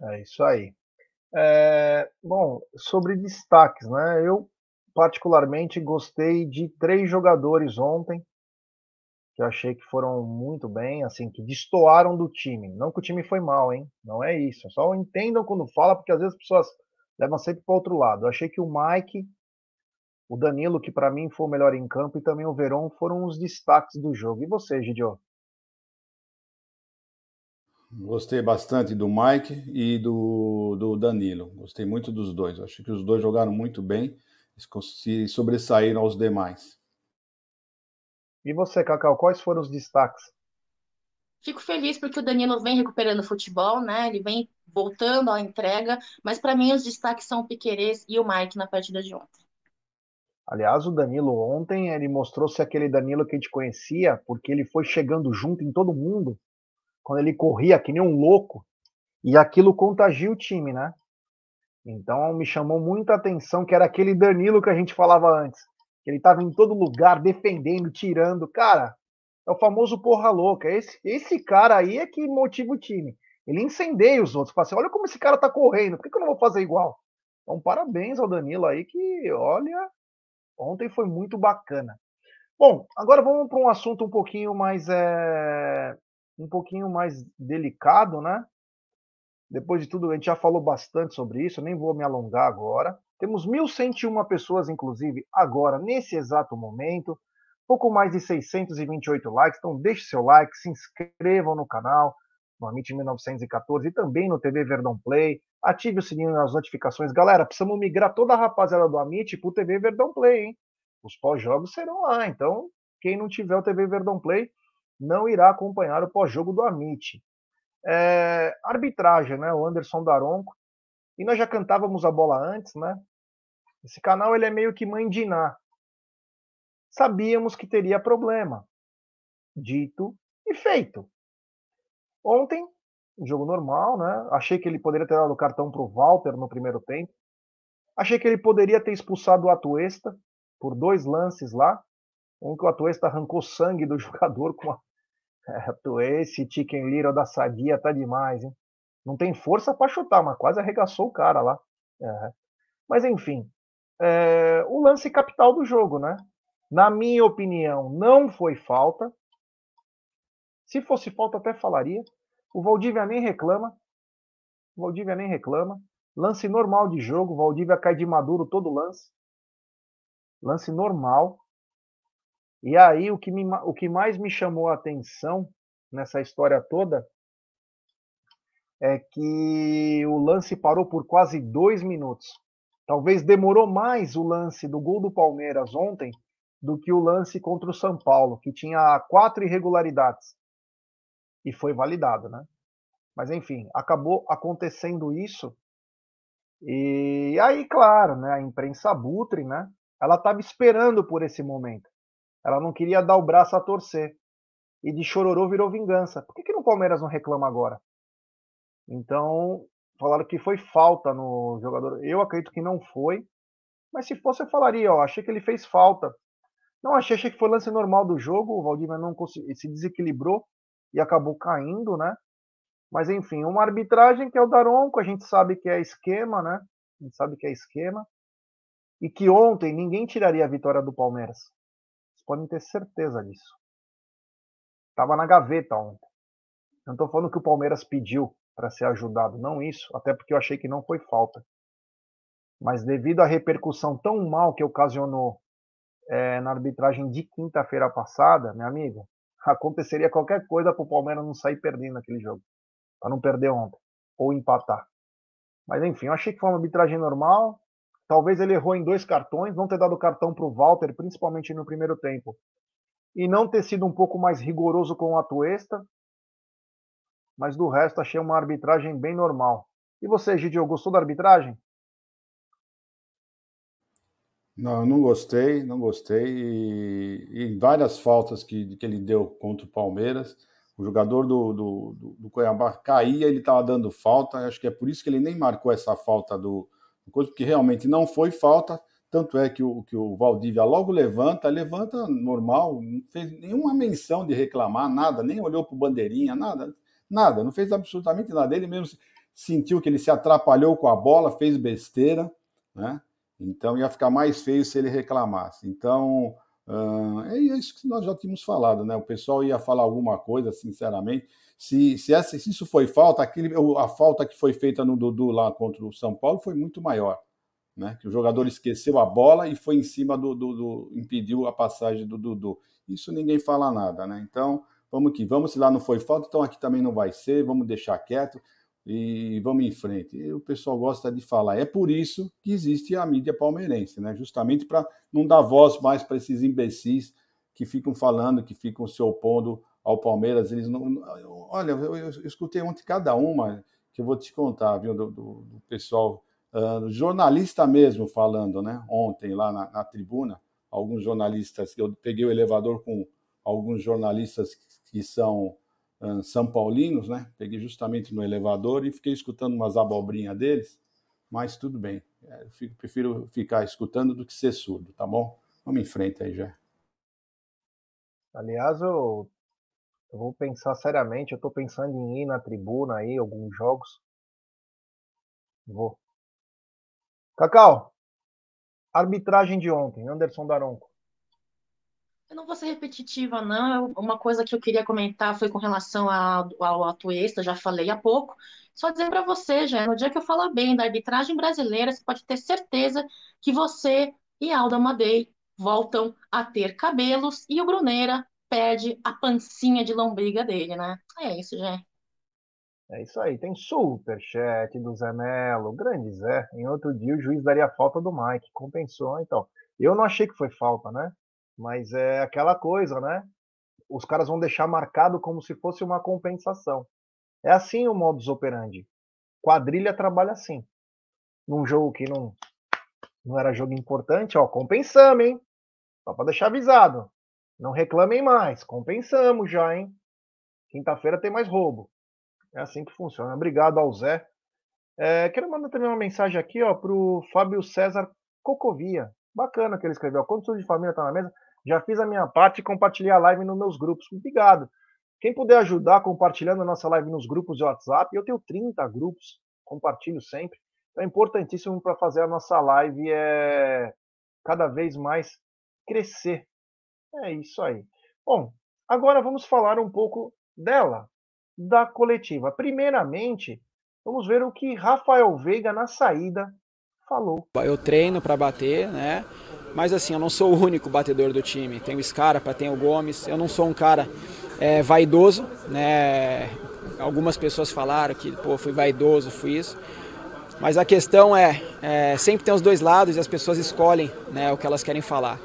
É isso aí. É, bom, sobre destaques, né? Eu particularmente gostei de três jogadores ontem que eu achei que foram muito bem, assim, que destoaram do time. Não que o time foi mal, hein? Não é isso. Só entendam quando fala, porque às vezes as pessoas levam sempre para outro lado. Eu achei que o Mike O Danilo, que para mim foi o melhor em campo, e também o Verón foram os destaques do jogo. E você, Gidio? Gostei bastante do Mike e do, do Danilo. Gostei muito dos dois. Acho que os dois jogaram muito bem, se sobressaíram aos demais. E você, Cacau, quais foram os destaques? Fico feliz porque o Danilo vem recuperando o futebol, né? Ele vem voltando à entrega, mas para mim os destaques são o Piquerez e o Mike na partida de ontem. Aliás, o Danilo ontem, ele mostrou-se aquele Danilo que a gente conhecia, porque ele foi chegando junto em todo mundo, quando ele corria que nem um louco, e aquilo contagia o time, né? Então me chamou muita atenção que era aquele Danilo que a gente falava antes. Que ele estava em todo lugar, defendendo, tirando. Cara, é o famoso porra louca. Esse, esse cara aí é que motiva o time. Ele incendeia os outros. Fala assim, olha como esse cara tá correndo, por que, que eu não vou fazer igual? Então, parabéns ao Danilo aí, que, olha, ontem foi muito bacana. Bom, agora vamos para um assunto um pouquinho mais é, um pouquinho mais delicado, né? Depois de tudo, a gente já falou bastante sobre isso, nem vou me alongar agora. Temos 1.101 pessoas, inclusive, agora, nesse exato momento. Pouco mais de 628 likes, então deixe seu like, se inscrevam no canal, no Amit 1914 e também no TV Verdão Play. Ative o sininho nas notificações. Galera, precisamos migrar toda a rapaziada do Amit para o TV Verdão Play, hein? Os pós-jogos serão lá, então quem não tiver o TV Verdão Play não irá acompanhar o pós-jogo do Amit. É, arbitragem, né? O Anderson Daronco. E nós já cantávamos a bola antes, né? Esse canal ele é meio que mãe de Iná. Sabíamos que teria problema. Dito e feito. Ontem, um jogo normal, né? Achei que ele poderia ter dado o cartão para o Walter no primeiro tempo. Achei que ele poderia ter expulsado o Atuesta por dois lances lá. Um que o Atuesta arrancou sangue do jogador com a. Esse Chicken Little da Sadia tá demais, hein? Não tem força para chutar, mas quase arregaçou o cara lá. É. Mas enfim, é, o lance capital do jogo, né? Na minha opinião, não foi falta. Se fosse falta, até falaria. O Valdívia nem reclama. O Valdívia nem reclama. Lance normal de jogo. O Valdívia cai de maduro todo lance. Lance normal. E aí, o que, me, o que mais me chamou a atenção nessa história toda é que o lance parou por quase dois minutos. Talvez demorou mais o lance do gol do Palmeiras ontem do que o lance contra o São Paulo, que tinha quatro irregularidades. E foi validado, né? Mas enfim, acabou acontecendo isso. E aí, claro, né, a imprensa abutre, né? Ela estava esperando por esse momento. Ela não queria dar o braço a torcer. E de chororô virou vingança. Por que, que no Palmeiras não reclama agora? Então, falaram que foi falta no jogador. Eu acredito que não foi. Mas se fosse, eu falaria, ó, achei que ele fez falta. Não achei, achei que foi lance normal do jogo. O Valdívia não se desequilibrou e acabou caindo, né? Mas enfim, uma arbitragem que é o Daronco, a gente sabe que é esquema, né? A gente sabe que é esquema. E que ontem ninguém tiraria a vitória do Palmeiras podem ter certeza disso. Tava na gaveta ontem. Não estou falando que o Palmeiras pediu para ser ajudado, não isso, até porque eu achei que não foi falta. Mas devido à repercussão tão mal que ocasionou é, na arbitragem de quinta-feira passada, meu amigo, aconteceria qualquer coisa para o Palmeiras não sair perdendo naquele jogo, para não perder ontem ou empatar. Mas enfim, eu achei que foi uma arbitragem normal, Talvez ele errou em dois cartões, não ter dado cartão para o Walter, principalmente no primeiro tempo, e não ter sido um pouco mais rigoroso com o Atuesta. Mas do resto, achei uma arbitragem bem normal. E você, Gidio, gostou da arbitragem? Não, não gostei, não gostei. E, e várias faltas que, que ele deu contra o Palmeiras. O jogador do, do, do Cuiabá caía, ele estava dando falta. Acho que é por isso que ele nem marcou essa falta do, coisa que realmente não foi falta, tanto é que o, que o Valdívia logo levanta, levanta normal, não fez nenhuma menção de reclamar, nada, nem olhou para o bandeirinha, nada, nada, não fez absolutamente nada. Ele mesmo sentiu que ele se atrapalhou com a bola, fez besteira, né? Então ia ficar mais feio se ele reclamasse. Então uh, é isso que nós já tínhamos falado, né? O pessoal ia falar alguma coisa, sinceramente. Se, se, essa, se isso foi falta, aquele, a falta que foi feita no Dudu lá contra o São Paulo foi muito maior. né? Que o jogador esqueceu a bola e foi em cima do, do, do impediu a passagem do Dudu. Isso ninguém fala nada, né? Então, vamos que vamos, se lá não foi falta, então aqui também não vai ser, vamos deixar quieto e vamos em frente. E o pessoal gosta de falar. É por isso que existe a mídia palmeirense, né? Justamente para não dar voz mais para esses imbecis que ficam falando, que ficam se opondo ao Palmeiras. Eles não. Olha, eu, eu escutei ontem cada uma que eu vou te contar, viu, do, do, do pessoal, uh, jornalista mesmo falando, né? Ontem lá na, na tribuna, alguns jornalistas, eu peguei o elevador com alguns jornalistas que são são paulinos, né? Peguei justamente no elevador e fiquei escutando umas abobrinhas deles, mas tudo bem. É, eu fico, prefiro ficar escutando do que ser surdo, tá bom? Vamos em frente aí já. Aliás, eu, eu vou pensar seriamente, eu estou pensando em ir na tribuna aí, alguns jogos. Vou. Cacau, arbitragem de ontem, Anderson Daronco. Eu não vou ser repetitiva, não. Uma coisa que eu queria comentar foi com relação ao, Atuesta, já falei há pouco. Só dizer para você, já, no dia que eu falar bem da arbitragem brasileira, você pode ter certeza que você e Alda Madei voltam a ter cabelos e o Bruneira perde a pancinha de lombriga dele, né? É isso, Jé. É isso aí. Tem superchat do Zé Melo. Grande Zé. Em outro dia o juiz daria falta do Mike. Compensou, então. Eu não achei que foi falta, né? Mas é aquela coisa, né? Os caras vão deixar marcado como se fosse uma compensação. É assim o modus operandi. Quadrilha trabalha assim. Num jogo que não, não era jogo importante, ó, compensamos, hein? Só para deixar avisado. Não reclamem mais, compensamos já, hein? Quinta-feira tem mais roubo. É assim que funciona. Obrigado ao Zé. É, quero mandar também uma mensagem aqui ó, para o Fábio César Cocovia. Bacana que ele escreveu. Quando de família está na mesa, já fiz a minha parte e compartilhei a live nos meus grupos. Obrigado. Quem puder ajudar compartilhando a nossa live nos grupos de WhatsApp, eu tenho 30 grupos, compartilho sempre. Então é importantíssimo para fazer a nossa live é cada vez mais crescer. É isso aí. Bom, agora vamos falar um pouco dela, da coletiva. Primeiramente, vamos ver o que Rafael Veiga na saída falou. Eu treino para bater, né? Mas assim, eu não sou o único batedor do time. Tem o Scarpa, tem o Gomes. Eu não sou um cara é, vaidoso, né? Algumas pessoas falaram que, pô, fui vaidoso, fui isso. Mas a questão é, é, sempre tem os dois lados e as pessoas escolhem né, o que elas querem falar.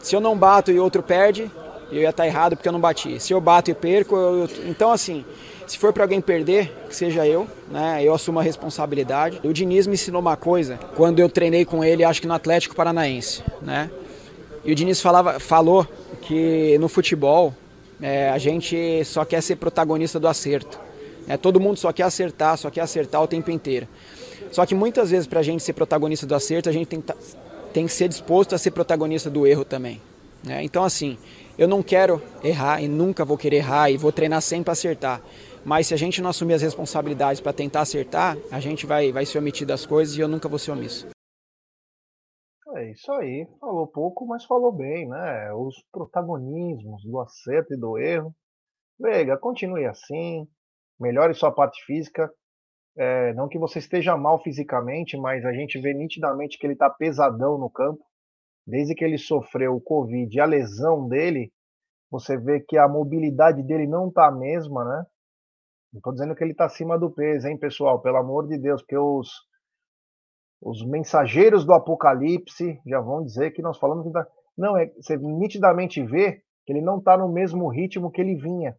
Se eu não bato e outro perde, eu ia estar errado porque eu não bati. Se eu bato e perco, eu... então assim, se for para alguém perder, que seja eu, né? Eu assumo a responsabilidade. O Diniz me ensinou uma coisa quando eu treinei com ele, acho que no Atlético Paranaense, né? E o Diniz falava, falou que no futebol é, a gente só quer ser protagonista do acerto. É, todo mundo só quer acertar, só quer acertar o tempo inteiro. Só que muitas vezes para a gente ser protagonista do acerto, a gente tem, tem que ser disposto a ser protagonista do erro também. Né? Então assim, eu não quero errar e nunca vou querer errar e vou treinar sempre para acertar. Mas se a gente não assumir as responsabilidades para tentar acertar, a gente vai, vai se omitir das coisas e eu nunca vou ser omisso. É isso aí. Falou pouco, mas falou bem, né? Os protagonismos do acerto e do erro. Veiga, continue assim. Melhore sua parte física. É, não que você esteja mal fisicamente, mas a gente vê nitidamente que ele está pesadão no campo desde que ele sofreu o Covid e a lesão dele, você vê que a mobilidade dele não está a mesma, né? Não estou dizendo que ele está acima do peso, hein, pessoal? Pelo amor de Deus, porque os, os mensageiros do apocalipse já vão dizer que nós falamos que tá... não é você nitidamente vê que ele não está no mesmo ritmo que ele vinha,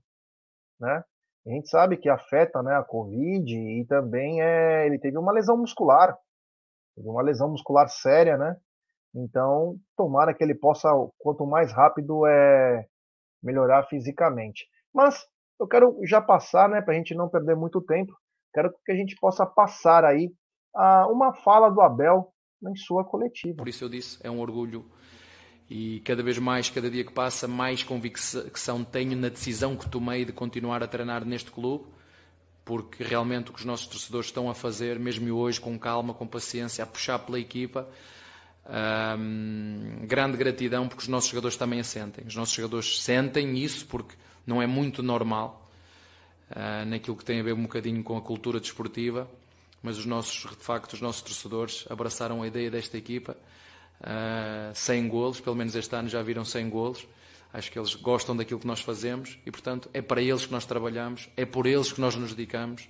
né? A gente sabe que afeta, né, a Covid e também é ele teve uma lesão muscular, teve uma lesão muscular séria, né? Então, tomara que ele possa, quanto mais rápido, é melhorar fisicamente. Mas eu quero já passar, né, para a gente não perder muito tempo, quero que a gente possa passar aí a uma fala do Abel em sua coletiva. Por isso eu disse, é um orgulho e cada vez mais, cada dia que passa, mais convicção tenho na decisão que tomei de continuar a treinar neste clube, porque realmente o que os nossos torcedores estão a fazer, mesmo hoje, com calma, com paciência, a puxar pela equipa, grande gratidão porque os nossos jogadores também a sentem. Os nossos jogadores sentem isso porque não é muito normal uh, naquilo que tem a ver um bocadinho com a cultura desportiva mas os nossos, de facto, os nossos torcedores abraçaram a ideia desta equipa. Uh, 100 golos, pelo menos este ano já viram 100 golos. Acho que eles gostam daquilo que nós fazemos e, portanto, é para eles que nós trabalhamos, é por eles que nós nos dedicamos,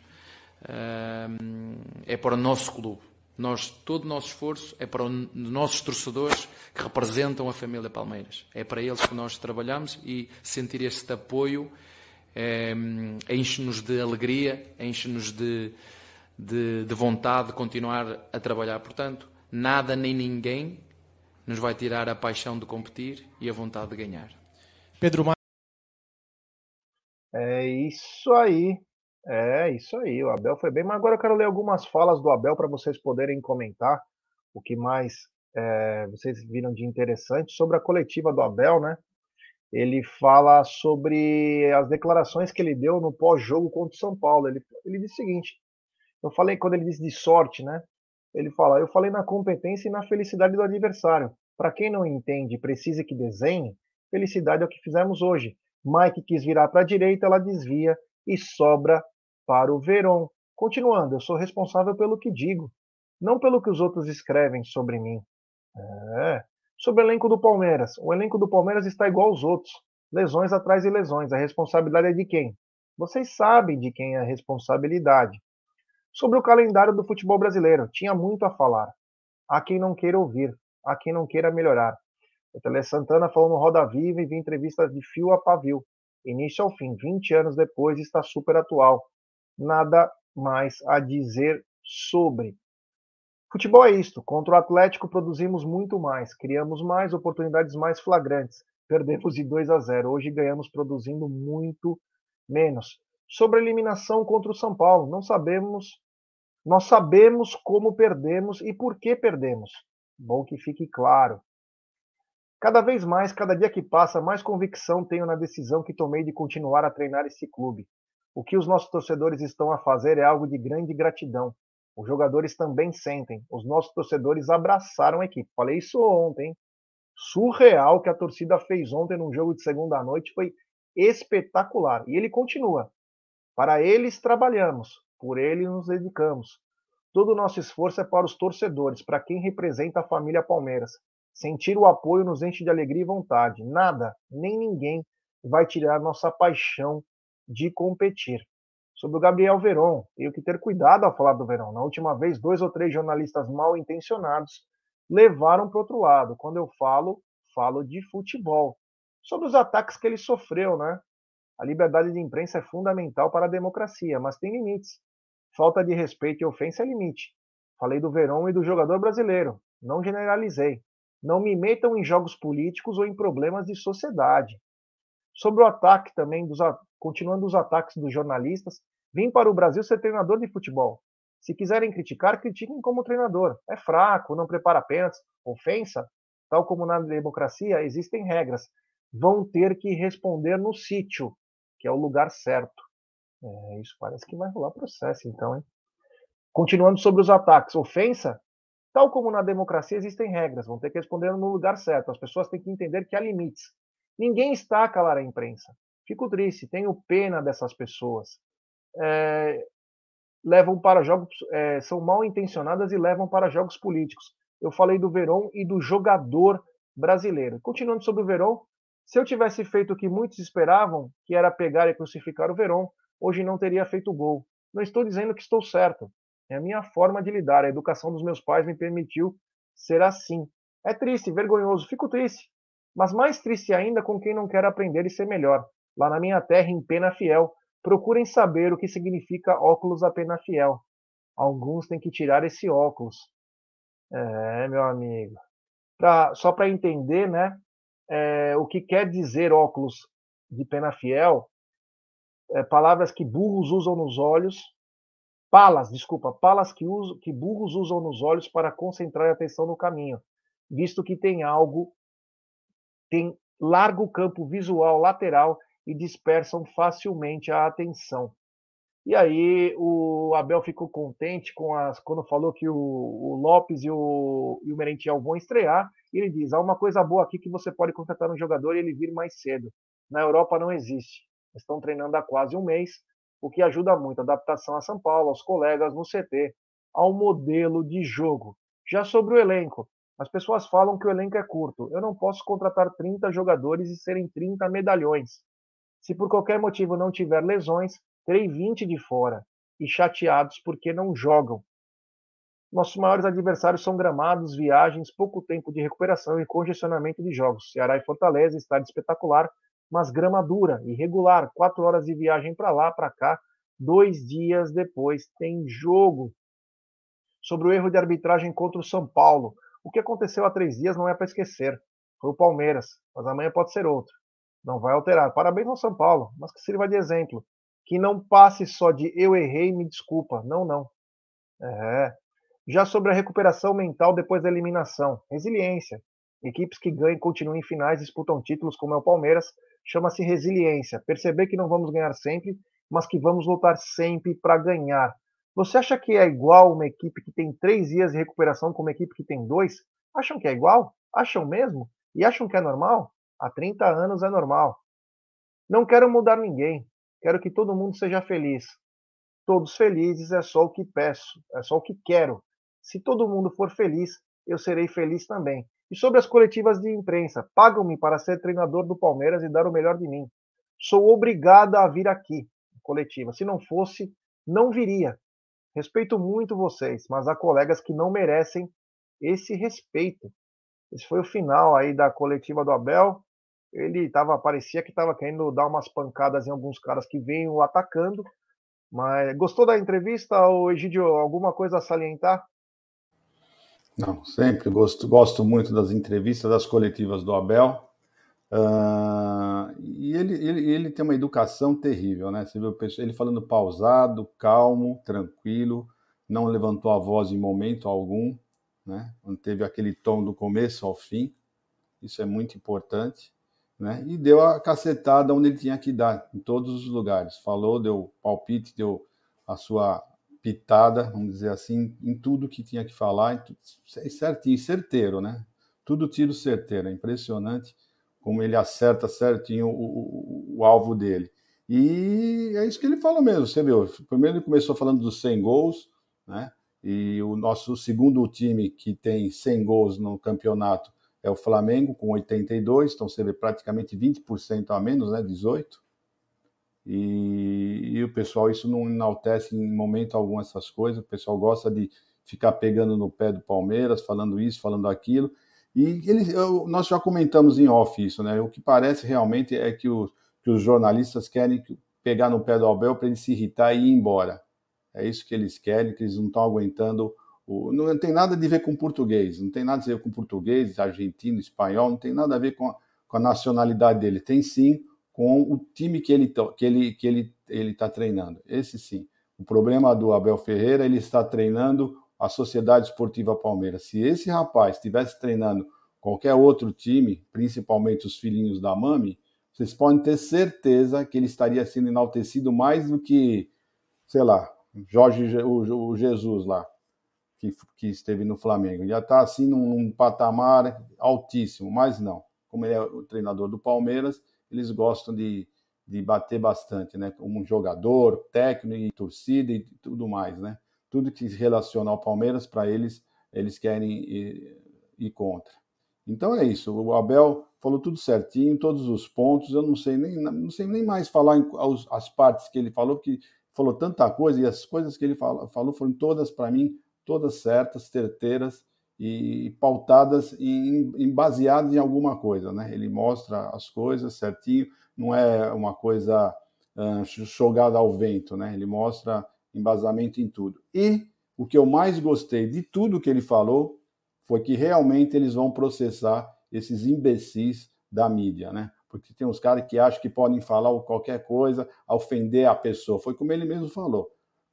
uh, é para o nosso clube. Nós, todo o nosso esforço é para os nossos torcedores que representam a família Palmeiras. É para eles que nós trabalhamos e sentir este apoio é, enche-nos de alegria, enche-nos de, de, de vontade de continuar a trabalhar. Portanto, nada nem ninguém nos vai tirar a paixão de competir e a vontade de ganhar. Pedro Mar... É isso aí. É isso aí. O Abel foi bem, mas agora eu quero ler algumas falas do Abel para vocês poderem comentar o que mais é, vocês viram de interessante sobre a coletiva do Abel, né? Ele fala sobre as declarações que ele deu no pós-jogo contra o São Paulo. Ele, ele disse o seguinte: eu falei quando ele disse de sorte, né? Ele fala: Eu falei na competência e na felicidade do adversário. Para quem não entende precisa que desenhe, felicidade é o que fizemos hoje. Mike quis virar para a direita, ela desvia e sobra para o Veron. Continuando, eu sou responsável pelo que digo, não pelo que os outros escrevem sobre mim. É. Sobre o elenco do Palmeiras. O elenco do Palmeiras está igual aos outros. Lesões atrás de lesões. A responsabilidade é de quem? Vocês sabem de quem é a responsabilidade. Sobre o calendário do futebol brasileiro, tinha muito a falar. Há quem não queira ouvir, há quem não queira melhorar. O Tele Santana falou no Roda Viva e vi entrevistas de fio a pavio. Início ao fim, 20 anos depois, está super atual. Nada mais a dizer sobre. Futebol é isto. Contra o Atlético produzimos muito mais, criamos mais oportunidades mais flagrantes. Perdemos de 2 a 0. Hoje ganhamos produzindo muito menos. Sobre a eliminação contra o São Paulo, não sabemos nós sabemos como perdemos e por que perdemos. Bom que fique claro. Cada vez mais, cada dia que passa, mais convicção tenho na decisão que tomei de continuar a treinar esse clube. O que os nossos torcedores estão a fazer é algo de grande gratidão. Os jogadores também sentem. Os nossos torcedores abraçaram a equipe. Falei isso ontem. Surreal que a torcida fez ontem num jogo de segunda noite foi espetacular. E ele continua. Para eles trabalhamos, por ele nos dedicamos. Todo o nosso esforço é para os torcedores, para quem representa a família Palmeiras. Sentir o apoio nos enche de alegria e vontade. Nada, nem ninguém vai tirar nossa paixão de competir. Sobre o Gabriel Veron, tenho que ter cuidado ao falar do Veron. Na última vez, dois ou três jornalistas mal intencionados levaram para outro lado. Quando eu falo, falo de futebol. Sobre os ataques que ele sofreu, né? A liberdade de imprensa é fundamental para a democracia, mas tem limites. Falta de respeito e ofensa é limite. Falei do Verón e do jogador brasileiro. Não generalizei. Não me metam em jogos políticos ou em problemas de sociedade. Sobre o ataque também, dos, continuando os ataques dos jornalistas, vim para o Brasil ser treinador de futebol. Se quiserem criticar, critiquem como treinador. É fraco, não prepara apenas ofensa. Tal como na democracia, existem regras. Vão ter que responder no sítio, que é o lugar certo. É, isso parece que vai rolar processo, então, hein? Continuando sobre os ataques, ofensa, tal como na democracia existem regras, vão ter que responder no lugar certo. As pessoas têm que entender que há limites. Ninguém está a calar a imprensa. Fico triste, tenho pena dessas pessoas. É, levam para jogos, é, são mal intencionadas e levam para jogos políticos. Eu falei do Verón e do jogador brasileiro. Continuando sobre o Verón, se eu tivesse feito o que muitos esperavam, que era pegar e crucificar o Verón, hoje não teria feito gol. Não estou dizendo que estou certo. É a minha forma de lidar. A educação dos meus pais me permitiu ser assim. É triste, vergonhoso, fico triste. Mas mais triste ainda com quem não quer aprender e ser melhor. Lá na minha terra, em Pena Fiel, procurem saber o que significa óculos a Pena Fiel. Alguns têm que tirar esse óculos. É, meu amigo. Pra, só para entender, né? é, o que quer dizer óculos de pena fiel, é, palavras que burros usam nos olhos, palas, desculpa, palas que, uso, que burros usam nos olhos para concentrar a atenção no caminho, visto que tem algo, tem largo campo visual lateral e dispersam facilmente a atenção. E aí o Abel ficou contente com as quando falou que o, o Lopes e o, e o Merentiel vão estrear. E ele diz: há uma coisa boa aqui que você pode contratar um jogador e ele vir mais cedo. Na Europa não existe. Estão treinando há quase um mês, o que ajuda muito a adaptação a São Paulo, aos colegas no CT. ao modelo de jogo. Já sobre o elenco, as pessoas falam que o elenco é curto. Eu não posso contratar 30 jogadores e serem 30 medalhões. Se por qualquer motivo não tiver lesões, terei 20 de fora e chateados porque não jogam. Nossos maiores adversários são gramados, viagens, pouco tempo de recuperação e congestionamento de jogos. Ceará e Fortaleza, estádio espetacular, mas grama dura, irregular, quatro horas de viagem para lá, para cá, dois dias depois tem jogo. Sobre o erro de arbitragem contra o São Paulo, o que aconteceu há três dias não é para esquecer. Foi o Palmeiras, mas amanhã pode ser outro. Não vai alterar. Parabéns ao São Paulo, mas que sirva de exemplo. Que não passe só de eu errei, me desculpa. Não, não. É. Já sobre a recuperação mental depois da eliminação, resiliência. Equipes que ganham e continuam em finais disputam títulos, como é o Palmeiras, chama-se resiliência. Perceber que não vamos ganhar sempre, mas que vamos lutar sempre para ganhar. Você acha que é igual uma equipe que tem três dias de recuperação com uma equipe que tem dois? Acham que é igual? Acham mesmo? E acham que é normal? Há 30 anos é normal. Não quero mudar ninguém. Quero que todo mundo seja feliz. Todos felizes é só o que peço, é só o que quero. Se todo mundo for feliz, eu serei feliz também. E sobre as coletivas de imprensa, pagam-me para ser treinador do Palmeiras e dar o melhor de mim. Sou obrigada a vir aqui, coletiva. Se não fosse, não viria. Respeito muito vocês, mas há colegas que não merecem esse respeito. Esse foi o final aí da coletiva do Abel. Ele tava, parecia que estava querendo dar umas pancadas em alguns caras que vêm o atacando. Mas gostou da entrevista, ou Egidio, alguma coisa a salientar? Não, sempre gosto, gosto muito das entrevistas, das coletivas do Abel. Uh, e ele, ele, ele tem uma educação terrível, né? Você viu ele falando pausado, calmo, tranquilo, não levantou a voz em momento algum, né? Aquele tom do começo ao fim, isso é muito importante, né? E deu a cacetada onde ele tinha que dar, em todos os lugares. Falou, deu palpite, deu a sua pitada, vamos dizer assim, em tudo que tinha que falar, certinho, certeiro, né? Tudo tiro certeiro, é impressionante como ele acerta certinho o, o, o, alvo dele. E é isso que ele fala mesmo, você viu? Primeiro ele começou falando dos 100 gols, né? E o nosso segundo time que tem 100 gols no campeonato é o Flamengo, com 82, então você vê praticamente 20% a menos, né? 18. E, e, o pessoal, isso não enaltece em momento algum essas coisas. O pessoal gosta de ficar pegando no pé do Palmeiras, falando isso, falando aquilo. E eu, nós já comentamos em off isso, né? O que parece realmente é que, o, que os jornalistas querem pegar no pé do Abel para ele se irritar e ir embora. É isso que eles querem, que eles não estão aguentando. O, não tem nada a ver com português, não tem nada a ver com português, argentino, espanhol, não tem nada a ver com a, com a nacionalidade dele. Tem sim com o time que ele que ele que ele ele está treinando. Esse sim. O problema do Abel Ferreira, ele está treinando a Sociedade Esportiva Palmeiras. Se esse rapaz estivesse treinando qualquer outro time, principalmente os filhinhos da Mami, vocês podem ter certeza que ele estaria sendo enaltecido mais do que, sei lá, Jorge o, o Jesus lá, que, que esteve no Flamengo. Já está assim num, num patamar altíssimo, mas não. Como ele é o treinador do Palmeiras, eles gostam de, de bater bastante, né? Como um jogador, técnico e torcida e tudo mais, né? Tudo que se relaciona ao Palmeiras, para eles, eles querem ir, ir, contra. Então é isso. O Abel falou tudo certinho, todos os pontos. Eu não sei nem, não sei nem mais falar em, as partes que ele falou, porque falou tanta coisa e as coisas que ele falou, falou foram todas para mim todas certas, certeiras e pautadas em, em baseadas em alguma coisa, né? Ele mostra as coisas certinho, não é uma coisa uh, jogada ao vento, né? Ele mostra embasamento em tudo. E o que eu mais gostei de tudo que ele falou foi que realmente eles vão processar esses imbecis da mídia, né? Porque tem uns caras que acham que podem falar qualquer coisa, ofender a pessoa. Foi como ele mesmo falou.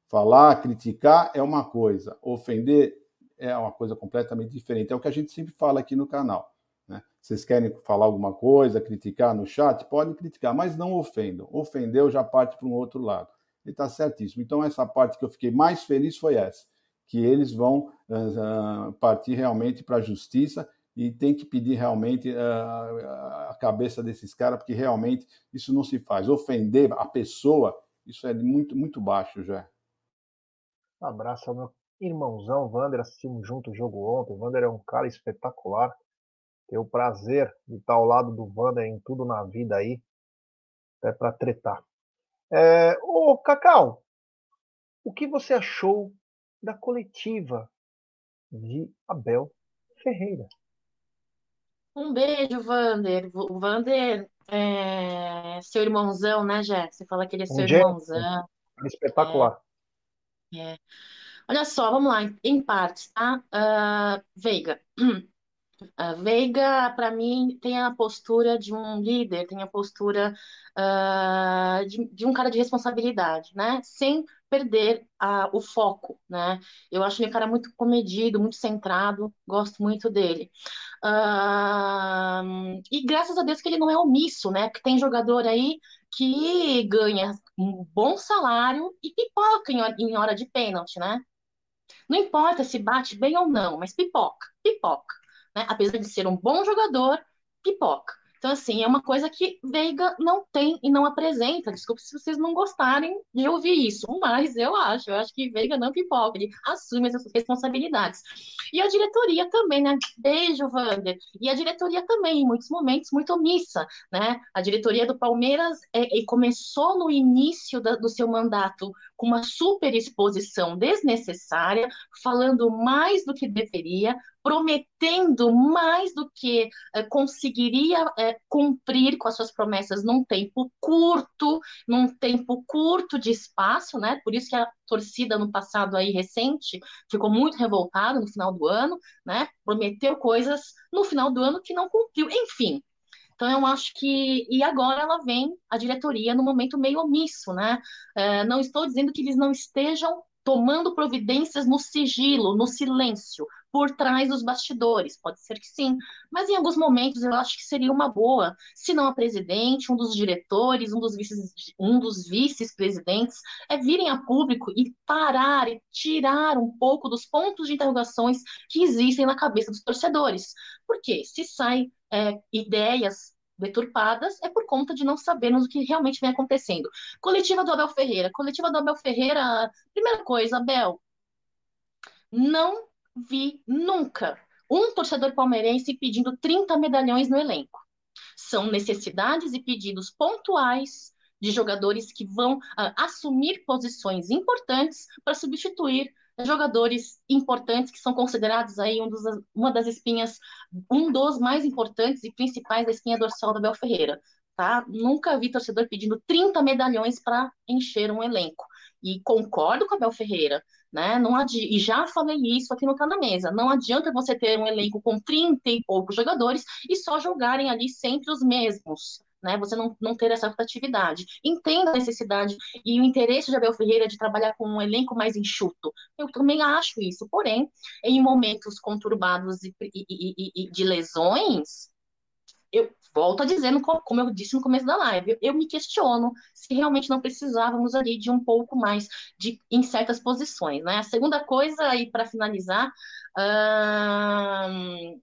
Falar, criticar é uma coisa, ofender é uma coisa completamente diferente. É o que a gente sempre fala aqui no canal. Né? Vocês querem falar alguma coisa, criticar no chat? Podem criticar, mas não ofendam. Ofendeu já parte para um outro lado. Ele está certíssimo. Então, essa parte que eu fiquei mais feliz foi essa, que eles vão uh, partir realmente para a justiça e tem que pedir realmente uh, a cabeça desses caras, porque realmente isso não se faz. Ofender a pessoa, isso é muito, muito baixo já. Um abraço ao meu irmãozão Vander, assistimos junto o jogo ontem. O Vander é um cara espetacular. Tenho o prazer de estar ao lado do Vander em tudo na vida aí, até para tretar. É, ô, Cacau, o que você achou da coletiva de Abel Ferreira? Um beijo, Vander. O Vander é seu irmãozão, né, Jé? Você fala que ele é seu Um irmãozão. espetacular. É. Olha só, vamos lá, em, partes, tá? Ah, Veiga. A Veiga, para mim, tem a postura de um líder, tem a postura ah, de, de um cara de responsabilidade, né? Sem perder o foco, né? Eu acho ele um cara muito comedido, muito centrado, gosto muito dele. Ah, e graças a Deus que ele não é omisso, né? Porque tem jogador aí que ganha um bom salário e pipoca em hora, em hora de pênalti, né? Não importa se bate bem ou não, mas pipoca, pipoca, né? Apesar de ser um bom jogador, pipoca. Então, assim, é uma coisa que Veiga não tem e não apresenta. Desculpe se vocês não gostarem de ouvir isso, mas eu acho, eu acho que Veiga não pipoca, ele assume as responsabilidades. E a diretoria também, né? Beijo, Wander. E a diretoria também, em muitos momentos, muito omissa, né? A diretoria do Palmeiras é, é, começou no início da, do seu mandato com uma super exposição desnecessária, falando mais do que deveria, prometendo mais do que é, conseguiria é, cumprir com as suas promessas num tempo curto, num tempo curto de espaço, né? Por isso que a torcida no passado aí recente ficou muito revoltada no final do ano, né? Prometeu coisas no final do ano que não cumpriu. Enfim, então, eu acho que. E agora ela vem, a diretoria, no momento meio omisso, né? É, não estou dizendo que eles não estejam tomando providências no sigilo, no silêncio, por trás dos bastidores. Pode ser que sim, mas em alguns momentos eu acho que seria uma boa, se não a presidente, um dos diretores, um dos vices, um dos vice-presidentes, é virem a público e parar e tirar um pouco dos pontos de interrogações que existem na cabeça dos torcedores. Porque se sai é, ideias deturpadas é por conta de não sabermos o que realmente vem acontecendo. Coletiva do Abel Ferreira. Coletiva do Abel Ferreira, primeira coisa, Abel, não vi nunca um torcedor palmeirense pedindo 30 medalhões no elenco. São necessidades e pedidos pontuais de jogadores que vão uh, assumir posições importantes para substituir jogadores importantes que são considerados aí um dos, uma das espinhas, um dos mais importantes e principais da espinha dorsal da Bel Ferreira. Tá? Nunca vi torcedor pedindo 30 medalhões para encher um elenco. E concordo com a Bel Ferreira, né? Não adi... E já falei isso aqui no Tá na Mesa. Não adianta você ter um elenco com 30 e poucos jogadores e só jogarem ali sempre os mesmos né? Você não, não ter essa rotatividade. Entenda a necessidade e o interesse de Abel Ferreira de trabalhar com um elenco mais enxuto. Eu também acho isso. Porém, em momentos conturbados e, e, e, e de lesões, eu volto a dizer, como eu disse no começo da live, eu me questiono se realmente não precisávamos ali de um pouco mais de em certas posições, né? A segunda coisa, e para finalizar, hum,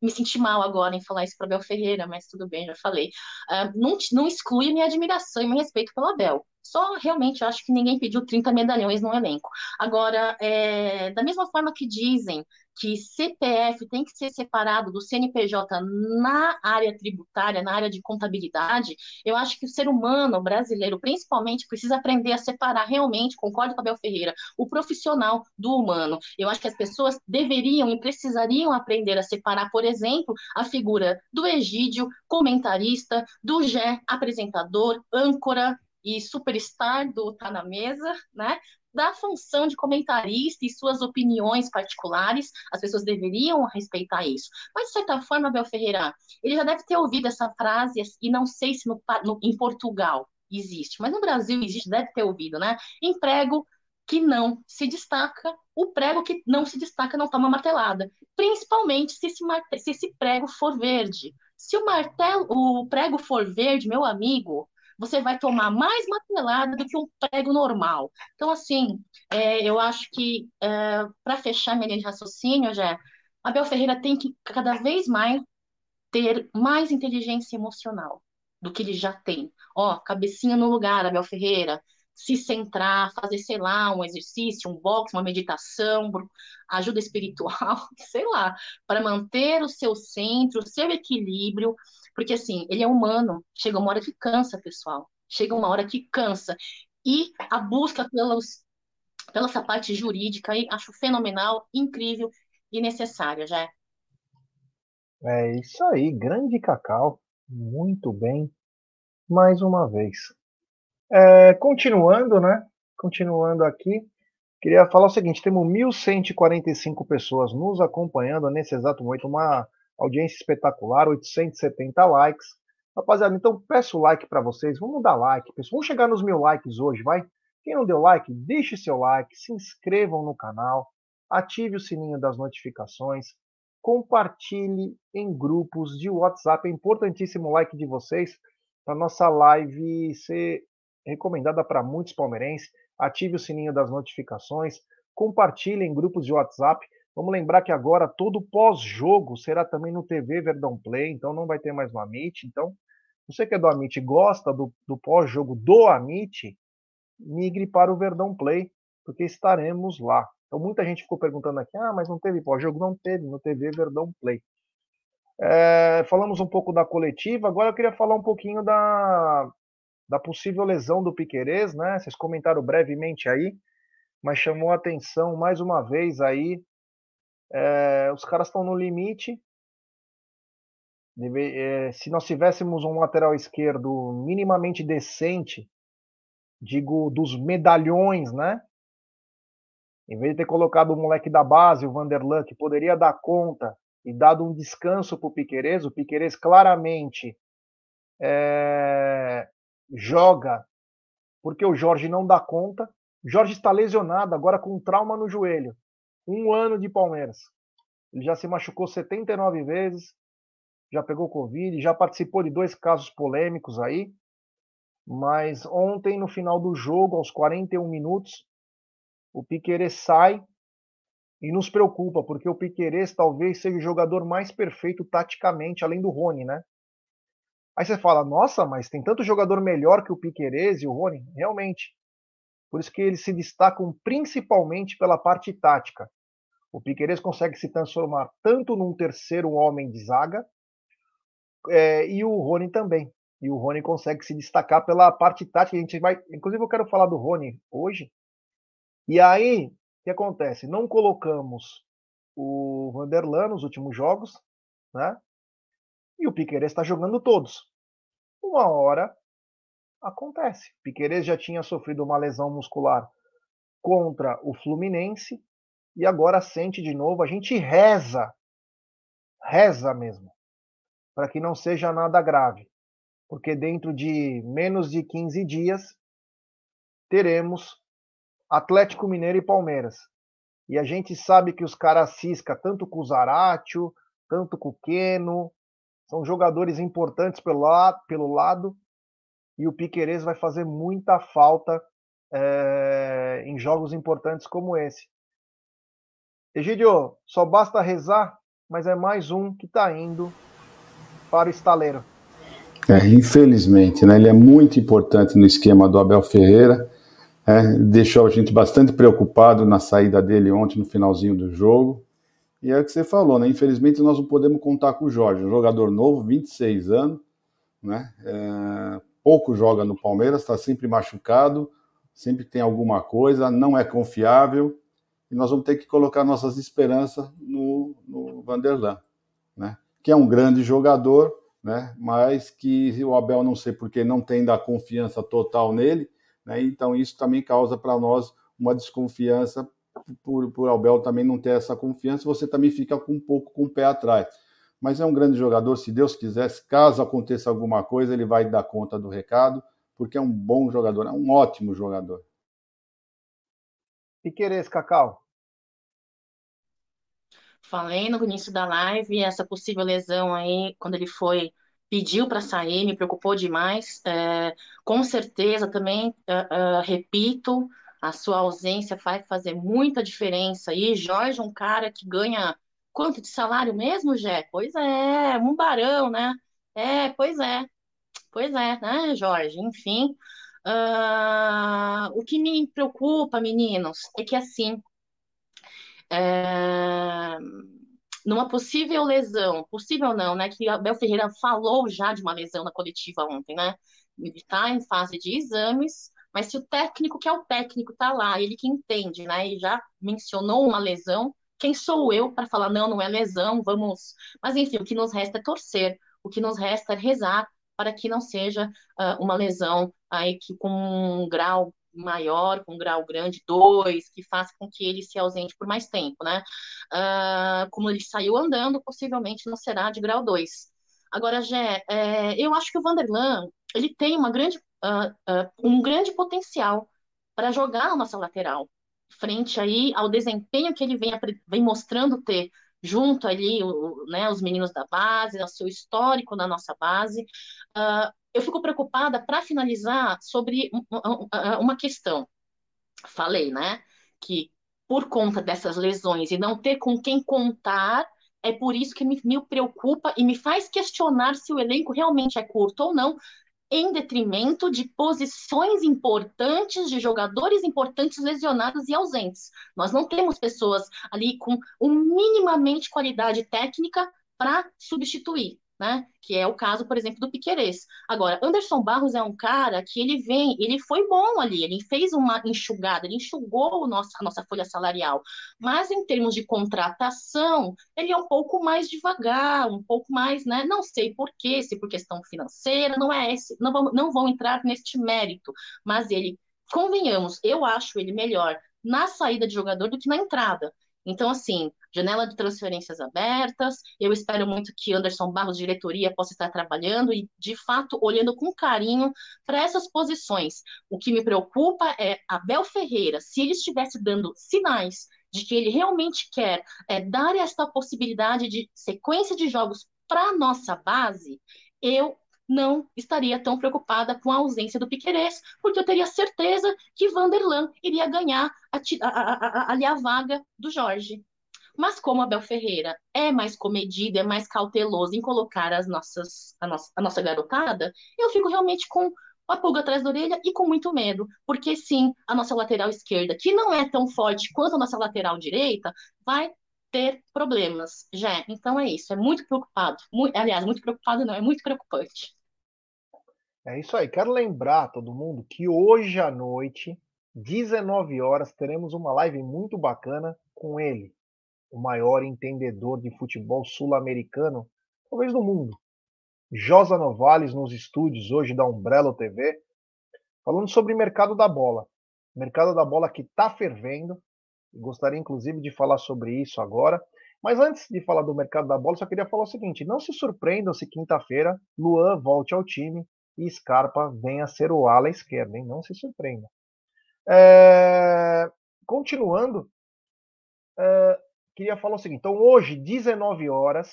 me senti mal agora em falar isso para Abel Ferreira, mas tudo bem, já falei. Uh, não, não exclui minha admiração e meu respeito pelo Abel. Só realmente acho que ninguém pediu 30 medalhões no elenco. Agora, é, da mesma forma que dizem que CPF tem que ser separado do CNPJ na área tributária, na área de contabilidade, eu acho que o ser humano brasileiro, principalmente, precisa aprender a separar realmente, concordo com a Abel Ferreira, o profissional do humano. Eu acho que as pessoas deveriam e precisariam aprender a separar, por exemplo, a figura do Egídio, comentarista, do Gé, apresentador, âncora, e superstar do Tá na Mesa, né? Da função de comentarista e suas opiniões particulares, as pessoas deveriam respeitar isso. Mas, de certa forma, Abel Ferreira, ele já deve ter ouvido essa frase, e não sei se no, no, em Portugal existe, mas no Brasil existe, deve ter ouvido, né? Emprego que não se destaca, o prego que não se destaca não toma martelada. Principalmente se esse, se esse prego for verde. Se o martelo, o prego for verde, meu amigo, você vai tomar mais martelada do que um prego normal. Então, assim, é, eu acho que, é, para fechar minha linha de raciocínio, já, Abel Ferreira tem que cada vez mais ter mais inteligência emocional do que ele já tem. Ó, cabecinha no lugar, Abel Ferreira. Se centrar, fazer, sei lá, um exercício, um boxe, uma meditação, ajuda espiritual, sei lá, para manter o seu centro, o seu equilíbrio, porque assim, ele é humano, chega uma hora que cansa, pessoal. Chega uma hora que cansa. E a busca pelos, pela essa parte jurídica aí, acho fenomenal, incrível e necessária, já. É isso aí, grande Cacau. Muito bem. Mais uma vez. É, continuando, né? Continuando aqui, queria falar o seguinte: temos 1.145 pessoas nos acompanhando nesse exato momento, uma audiência espetacular, 870 likes. Rapaziada, então peço like para vocês, vamos dar like, pessoal. Vamos chegar nos mil likes hoje, vai? Quem não deu like, deixe seu like, se inscrevam no canal, ative o sininho das notificações, compartilhe em grupos de WhatsApp. É importantíssimo o like de vocês para nossa live ser recomendada para muitos palmeirenses. Ative o sininho das notificações, compartilhe em grupos de WhatsApp. Vamos lembrar que agora todo pós-jogo será também no TV Verdão Play, então não vai ter mais no Amit. Então, você que é do Amit e gosta do, do pós-jogo do Amit, migre para o Verdão Play, porque estaremos lá. Então, muita gente ficou perguntando aqui: ah, mas não teve pós-jogo? Não teve, no TV Verdão Play. É, falamos um pouco da coletiva, agora eu queria falar um pouquinho da, da possível lesão do Piquerez, né? Vocês comentaram brevemente aí, mas chamou a atenção mais uma vez aí. É, os caras estão no limite. Deve, é, se nós tivéssemos um lateral esquerdo minimamente decente, digo dos medalhões, né? Em vez de ter colocado o moleque da base, o Vanderlan, que poderia dar conta e dado um descanso para o Piquerez, o Piquerez claramente é, joga porque o Jorge não dá conta. Jorge está lesionado agora com um trauma no joelho. Um ano de Palmeiras. Ele já se machucou 79 vezes, já pegou Covid, já participou de dois casos polêmicos aí. Mas ontem, no final do jogo, aos 41 minutos, o Piquerez sai e nos preocupa, porque o Piquerez talvez seja o jogador mais perfeito taticamente, além do Rony, né? Aí você fala, nossa, mas tem tanto jogador melhor que o Piquerez e o Rony? Realmente. Por isso que eles se destacam principalmente pela parte tática. O Piquerez consegue se transformar tanto num terceiro homem de zaga, é, e o Rony também. E o Rony consegue se destacar pela parte tática. A gente vai, inclusive, eu quero falar do Rony hoje. E aí, o que acontece? Não colocamos o Vanderlan nos últimos jogos, né? E o Piqueires está jogando todos. Uma hora acontece. Piqueires já tinha sofrido uma lesão muscular contra o Fluminense e agora sente de novo. A gente reza, reza mesmo, para que não seja nada grave, porque dentro de menos de 15 dias teremos Atlético Mineiro e Palmeiras. E a gente sabe que os caras cisca tanto com o Zaratio, tanto com o Keno, são jogadores importantes pelo, lado, pelo lado e o Piquerez vai fazer muita falta é, em jogos importantes como esse. Egidio, só basta rezar, mas é mais um que está indo para o estaleiro. É, infelizmente, né? Ele é muito importante no esquema do Abel Ferreira. É, deixou a gente bastante preocupado na saída dele ontem no finalzinho do jogo. E é o que você falou, né? Infelizmente nós não podemos contar com o Jorge, um jogador novo, 26 anos, né? É, pouco joga no Palmeiras, está sempre machucado, sempre tem alguma coisa, não é confiável, e nós vamos ter que colocar nossas esperanças no, no Vanderlan, né? Que é um grande jogador, né? Mas que o Abel não sei porque não tem da confiança total nele, né? Então isso também causa para nós uma desconfiança por, por Albel também não ter essa confiança, você também fica com um pouco com o pé atrás. Mas é um grande jogador, se Deus quisesse, caso aconteça alguma coisa, ele vai dar conta do recado, porque é um bom jogador, é um ótimo jogador. E querer Cacau? Falei no início da live, essa possível lesão aí, quando ele foi pediu para sair, me preocupou demais. É, com certeza também, uh, uh, repito, a sua ausência vai fazer muita diferença. E Jorge, um cara que ganha quanto de salário mesmo, Jé? Pois é, um barão, né? É, pois é. Pois é, né, Jorge? Enfim, Uh, o que me preocupa, meninos, é que assim, é, numa possível lesão, possível não, né? Que Abel Ferreira falou já de uma lesão na coletiva ontem, né? Ele está em fase de exames, mas se o técnico, que é o técnico, tá lá, ele que entende, né? E já mencionou uma lesão, quem sou eu para falar, não, não é lesão, vamos. Mas enfim, o que nos resta é torcer, o que nos resta é rezar para que não seja uh, uma lesão aí que com um grau maior, com um grau grande, dois, que faça com que ele se ausente por mais tempo, né? Uh, como ele saiu andando, possivelmente não será de grau 2. Agora, Gé, é, eu acho que o Vanderlan, ele tem uma grande, uh, uh, um grande potencial para jogar a nossa lateral, frente aí ao desempenho que ele vem, vem mostrando ter junto ali o, né, os meninos da base, o seu histórico na nossa base. Uh, eu fico preocupada, para finalizar, sobre uma questão. Falei, né, que por conta dessas lesões e não ter com quem contar, é por isso que me, me preocupa e me faz questionar se o elenco realmente é curto ou não, em detrimento de posições importantes, de jogadores importantes lesionados e ausentes. Nós não temos pessoas ali com um minimamente qualidade técnica para substituir né? Que é o caso, por exemplo, do Piquerez. Agora, Anderson Barros é um cara que ele vem, ele foi bom ali, ele fez uma enxugada, ele enxugou nosso, a nossa folha salarial. Mas em termos de contratação, ele é um pouco mais devagar, um pouco mais, né? Não sei por quê, se por questão financeira, não é esse, não vão, não vão entrar neste mérito, mas ele, convenhamos, eu acho ele melhor na saída de jogador do que na entrada. Então, assim, janela de transferências abertas, eu espero muito que Anderson Barros, diretoria, possa estar trabalhando e, de fato, olhando com carinho para essas posições. O que me preocupa é Abel Ferreira, se ele estivesse dando sinais de que ele realmente quer é, dar esta possibilidade de sequência de jogos para nossa base, eu não estaria tão preocupada com a ausência do Piquerez, porque eu teria certeza que Vanderlan iria ganhar a, a, a, ali a vaga do Jorge. Mas como Abel Ferreira é mais comedido, é mais cauteloso em colocar as nossas, a, nossa, a nossa garotada, eu fico realmente com a pulga atrás da orelha e com muito medo, porque sim, a nossa lateral esquerda, que não é tão forte quanto a nossa lateral direita, vai ter problemas. Já, então é isso, é muito preocupado. Muito, aliás, muito preocupado não, é muito preocupante. É isso aí. Quero lembrar todo mundo que hoje à noite, 19 horas, teremos uma live muito bacana com ele, o maior entendedor de futebol sul-americano, talvez do mundo. Josa Novales nos estúdios hoje da Umbrella TV, falando sobre mercado da bola. Mercado da bola que está fervendo. Gostaria inclusive de falar sobre isso agora. Mas antes de falar do mercado da bola, só queria falar o seguinte: não se surpreendam se quinta-feira Luan volte ao time e Scarpa venha a ser o ala esquerda, hein? não se surpreenda. É, continuando, é, queria falar o seguinte: então, hoje, 19 horas,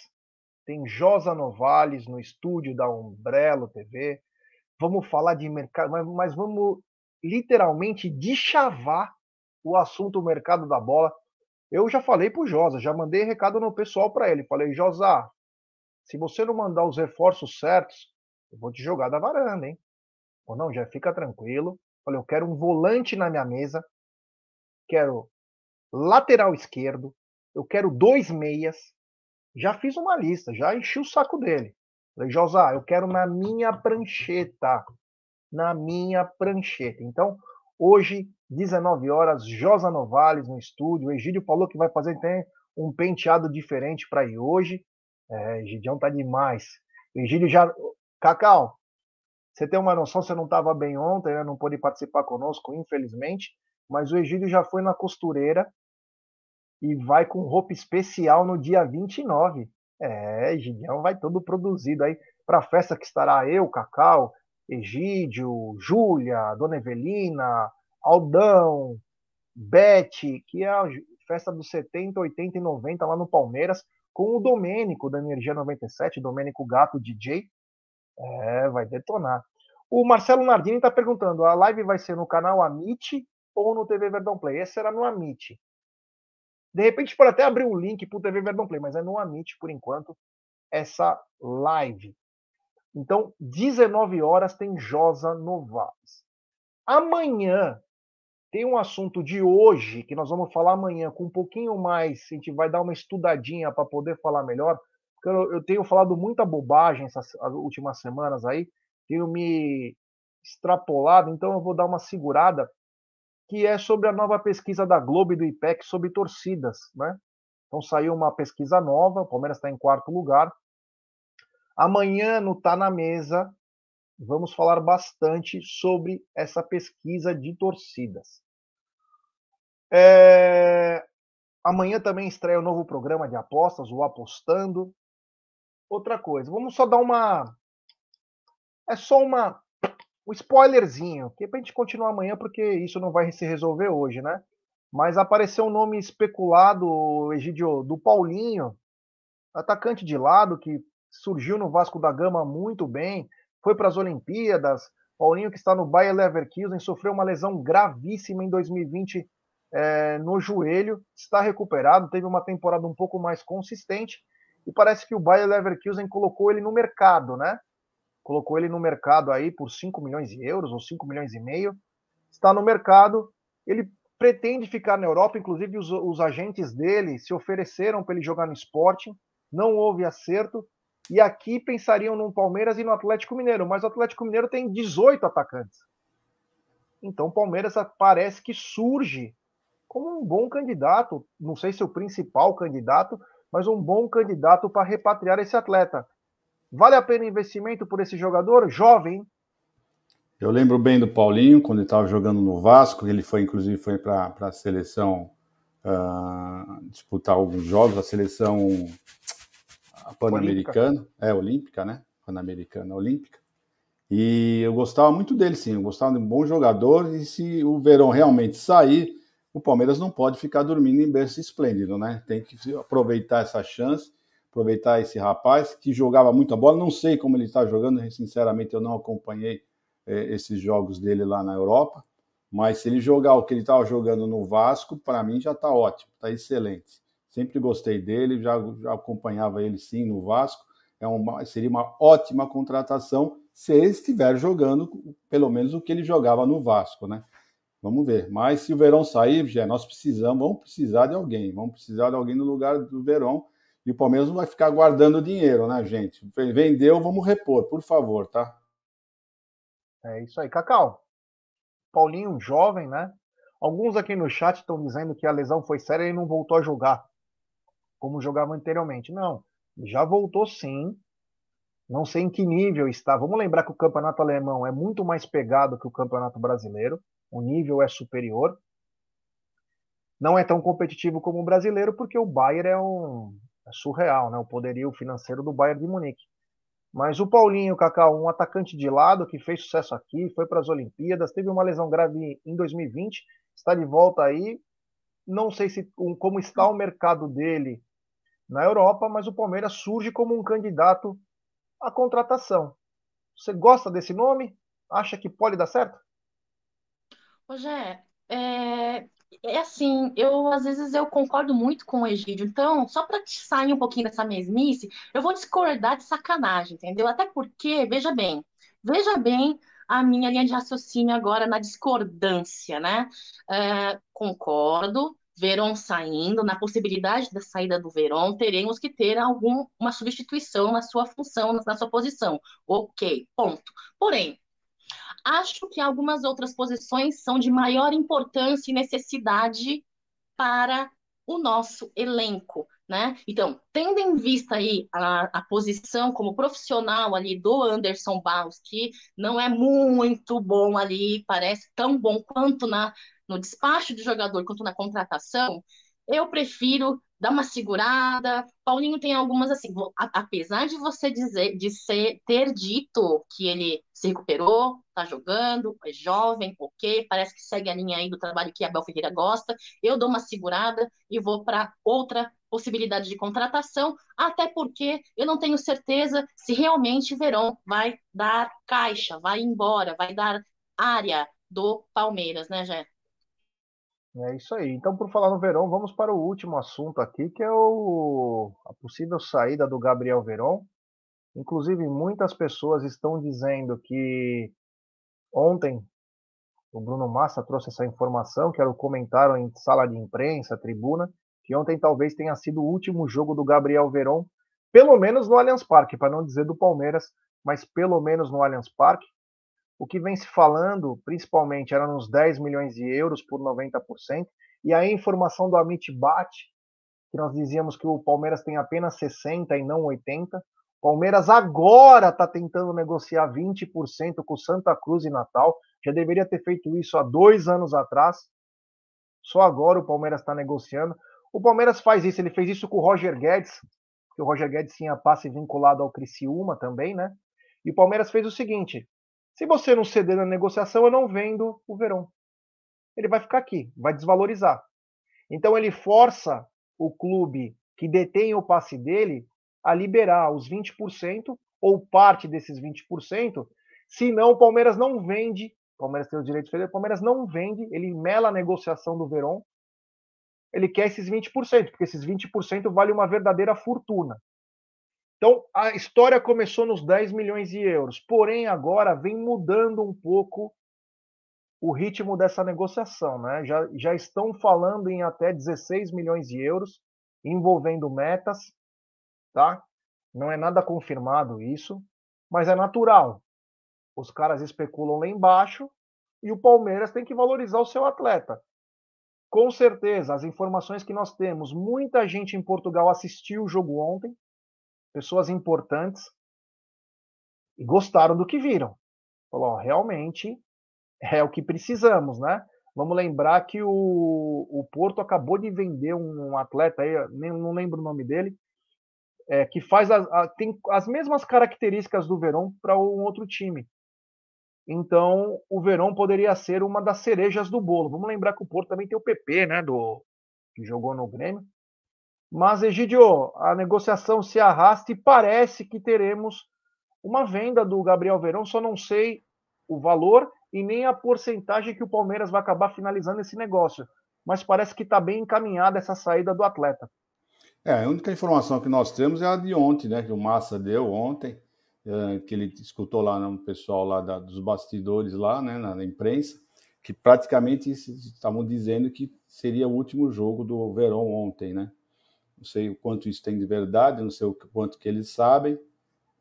tem Josa Novales no estúdio da Umbrello TV. Vamos falar de mercado, mas, mas vamos literalmente deschavar o assunto mercado da bola. Eu já falei pro Josa, já mandei recado no pessoal para ele. Falei, Josa, se você não mandar os reforços certos, eu vou te jogar da varanda, hein? Ou não, já fica tranquilo. Olha, eu quero um volante na minha mesa, quero lateral esquerdo, eu quero dois meias. Já fiz uma lista, já enchi o saco dele. Falei, Josá, eu quero na minha prancheta. Na minha prancheta. Então, hoje, 19 horas, Josa Novales no estúdio. O Egídio falou que vai fazer tem um penteado diferente para ir hoje. É, Egidião tá demais. O Egídio já. Cacau, você tem uma noção, você não estava bem ontem, né? não pôde participar conosco, infelizmente, mas o Egídio já foi na costureira e vai com roupa especial no dia 29. É, Egidião vai todo produzido aí para a festa que estará eu, Cacau, Egídio, Júlia, Dona Evelina, Aldão, Beth, que é a festa dos 70, 80 e 90 lá no Palmeiras, com o Domênico da Energia 97, Domênico Gato DJ, é, vai detonar. O Marcelo Nardini está perguntando: a live vai ser no canal Amit ou no TV Verdão Play? Esse será no Amit. De repente pode até abrir um link para o TV Verdão Play, mas é no Amit por enquanto essa live. Então, 19 horas tem Josa Novales. Amanhã tem um assunto de hoje que nós vamos falar amanhã com um pouquinho mais, a gente vai dar uma estudadinha para poder falar melhor, eu, tenho falado muita bobagem essas últimas semanas aí, tenho me extrapolado, então eu vou dar uma segurada, que é sobre a nova pesquisa da Globo e do IPEC sobre torcidas, né? Então saiu uma pesquisa nova, o Palmeiras está em quarto lugar. Amanhã no Tá na Mesa, vamos falar bastante sobre essa pesquisa de torcidas. É... Amanhã também estreia o um novo programa de apostas, o Apostando. Outra coisa, vamos só dar uma. É só uma. Um spoilerzinho, que é pra gente continuar amanhã, porque isso não vai se resolver hoje, né? Mas apareceu um nome especulado, Egidio, do Paulinho, atacante de lado, que surgiu no Vasco da Gama muito bem, foi para as Olimpíadas. Paulinho, que está no Bayer Leverkusen, sofreu uma lesão gravíssima em 2020 é, no joelho, está recuperado, teve uma temporada um pouco mais consistente e parece que o Bayer Leverkusen colocou ele no mercado, né? Colocou ele no mercado aí por 5 milhões de euros ou 5 milhões e meio. Está no mercado, ele pretende ficar na Europa, inclusive os, os agentes dele se ofereceram para ele jogar no Sporting, não houve acerto, e aqui pensariam no Palmeiras e no Atlético Mineiro, mas o Atlético Mineiro tem 18 atacantes. Então o Palmeiras parece que surge como um bom candidato, não sei se o principal candidato, mas um bom candidato para repatriar esse atleta. Vale a pena investimento por esse jogador jovem? Eu lembro bem do Paulinho quando ele estava jogando no Vasco, ele foi inclusive foi para a seleção uh, disputar alguns jogos, a seleção Pan-Americana, é olímpica, né? Pan-Americana, olímpica. E eu gostava muito dele, sim. Eu gostava de um bom jogador. E se o Verão realmente sair, o Palmeiras não pode ficar dormindo em berço esplêndido, né? Tem que aproveitar essa chance, aproveitar esse rapaz que jogava muita bola. Não sei como ele está jogando, sinceramente, eu não acompanhei é, esses jogos dele lá na Europa. Mas se ele jogar o que ele estava jogando no Vasco, para mim já está ótimo, está excelente. Sempre gostei dele, já, já acompanhava ele sim no Vasco. É uma, seria uma ótima contratação se ele estiver jogando pelo menos o que ele jogava no Vasco, né? Vamos ver. Mas se o Verão sair, já nós precisamos, vamos precisar de alguém, vamos precisar de alguém no lugar do Verão. E o Palmeiras não vai ficar guardando dinheiro, né, gente? Vendeu, vamos repor, por favor, tá? É isso aí, Cacau. Paulinho, jovem, né? Alguns aqui no chat estão dizendo que a lesão foi séria e não voltou a jogar como jogava anteriormente. Não, já voltou sim. Não sei em que nível está. Vamos lembrar que o campeonato alemão é muito mais pegado que o campeonato brasileiro. O nível é superior. Não é tão competitivo como o brasileiro, porque o Bayern é um é surreal, né? O poderio financeiro do Bayern de Munique. Mas o Paulinho, Cacau, um atacante de lado que fez sucesso aqui, foi para as Olimpíadas, teve uma lesão grave em 2020, está de volta aí. Não sei se como está o mercado dele na Europa, mas o Palmeiras surge como um candidato à contratação. Você gosta desse nome? Acha que pode dar certo? Rogé, é, é assim, eu às vezes eu concordo muito com o Egídio, então, só para sair um pouquinho dessa mesmice, eu vou discordar de sacanagem, entendeu? Até porque, veja bem, veja bem a minha linha de raciocínio agora na discordância, né? É, concordo, Veron saindo, na possibilidade da saída do Veron, teremos que ter alguma substituição na sua função, na sua posição. Ok, ponto. Porém, acho que algumas outras posições são de maior importância e necessidade para o nosso elenco, né? Então, tendo em vista aí a, a posição como profissional ali do Anderson Barros, que não é muito bom ali, parece tão bom quanto na no despacho de jogador quanto na contratação, eu prefiro dar uma segurada. Paulinho tem algumas assim, apesar de você dizer, de ser, ter dito que ele se recuperou, tá jogando, é jovem, ok, parece que segue a linha aí do trabalho que a Abel Ferreira gosta. Eu dou uma segurada e vou para outra possibilidade de contratação, até porque eu não tenho certeza se realmente Verón vai dar caixa, vai embora, vai dar área do Palmeiras, né, Jé? É isso aí. Então, por falar no Verão, vamos para o último assunto aqui, que é o... a possível saída do Gabriel Verón. Inclusive, muitas pessoas estão dizendo que ontem o Bruno Massa trouxe essa informação, que era o comentário em sala de imprensa, tribuna, que ontem talvez tenha sido o último jogo do Gabriel Veron, pelo menos no Allianz Parque, para não dizer do Palmeiras, mas pelo menos no Allianz Parque. O que vem se falando, principalmente, era nos 10 milhões de euros por 90%, e aí a informação do Amit bate, que nós dizíamos que o Palmeiras tem apenas 60 e não 80. Palmeiras agora está tentando negociar 20% com o Santa Cruz e Natal. Já deveria ter feito isso há dois anos atrás. Só agora o Palmeiras está negociando. O Palmeiras faz isso, ele fez isso com o Roger Guedes, que o Roger Guedes tinha passe vinculado ao Criciúma também, né? E o Palmeiras fez o seguinte: se você não ceder na negociação, eu não vendo o Verão. Ele vai ficar aqui, vai desvalorizar. Então ele força o clube que detém o passe dele a liberar os 20% ou parte desses 20%, senão o Palmeiras não vende, o Palmeiras tem o direito de o Palmeiras não vende, ele mela a negociação do Verón, ele quer esses 20%, porque esses 20% vale uma verdadeira fortuna. Então, a história começou nos 10 milhões de euros, porém agora vem mudando um pouco o ritmo dessa negociação. Né? Já, já estão falando em até 16 milhões de euros, envolvendo metas. Tá? Não é nada confirmado isso, mas é natural. Os caras especulam lá embaixo e o Palmeiras tem que valorizar o seu atleta. Com certeza, as informações que nós temos, muita gente em Portugal assistiu o jogo ontem, pessoas importantes, e gostaram do que viram. Falou, realmente é o que precisamos, né? Vamos lembrar que o, o Porto acabou de vender um atleta aí, nem, não lembro o nome dele, é, que faz a, a, tem as mesmas características do Verón para um outro time. Então, o Verón poderia ser uma das cerejas do bolo. Vamos lembrar que o Porto também tem o PP, né, do que jogou no Grêmio. Mas, Egidio, a negociação se arrasta e parece que teremos uma venda do Gabriel Verón, só não sei o valor e nem a porcentagem que o Palmeiras vai acabar finalizando esse negócio. Mas parece que está bem encaminhada essa saída do atleta. É, a única informação que nós temos é a de ontem, né? Que o Massa deu ontem, é, que ele escutou lá no pessoal lá da, dos bastidores lá, né, na, na imprensa, que praticamente estavam dizendo que seria o último jogo do Verão ontem, né? Não sei o quanto isso tem de verdade, não sei o quanto que eles sabem,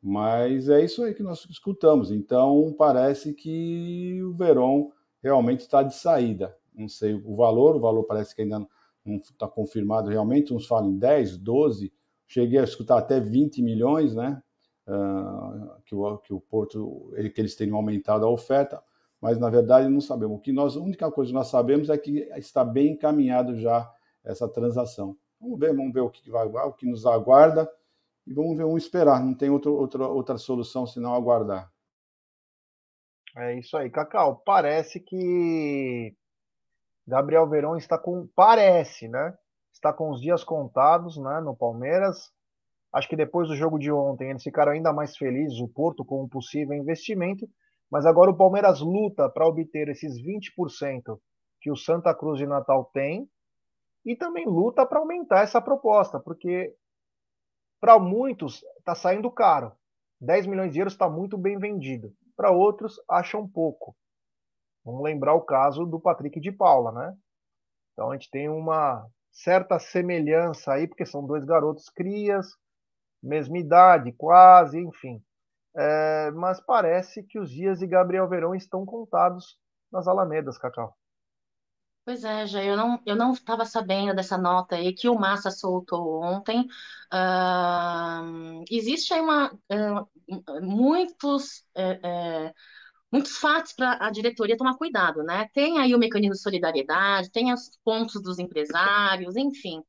mas é isso aí que nós escutamos. Então, parece que o Verón realmente está de saída. Não sei o valor, o valor parece que ainda não está confirmado realmente. Uns falam em 10, 12, cheguei a escutar até 20 milhões, né? Uh, que, o, que o Porto, que eles teriam aumentado a oferta, mas na verdade não sabemos. O que nós, a única coisa que nós sabemos é que está bem encaminhado já essa transação. Vamos ver, vamos ver o que vai, o que nos aguarda e vamos ver, vamos esperar. Não tem outra, outra, outra solução senão aguardar. É isso aí, Cacau. Parece que Gabriel Verão está com. Parece, né? Está com os dias contados né, no Palmeiras. Acho que depois do jogo de ontem eles ficaram ainda mais felizes, o Porto, com um possível investimento. Mas agora o Palmeiras luta para obter esses 20% que o Santa Cruz de Natal tem e também luta para aumentar essa proposta, porque para muitos, está saindo caro. 10 milhões de euros está muito bem vendido. Para outros, acham pouco. Vamos lembrar o caso do Patrick de Paula, né? Então a gente tem uma certa semelhança aí, porque são dois garotos crias, mesma idade, quase, enfim. É, mas parece que os dias de Gabriel Verão estão contados nas Alamedas, Cacau. Pois é, já eu não eu não estava sabendo dessa nota aí que o Massa soltou ontem. Uh, existe aí uma uh, muitos uh, muitos fatos para a diretoria tomar cuidado, né? Tem aí o mecanismo de solidariedade, tem os pontos dos empresários, enfim.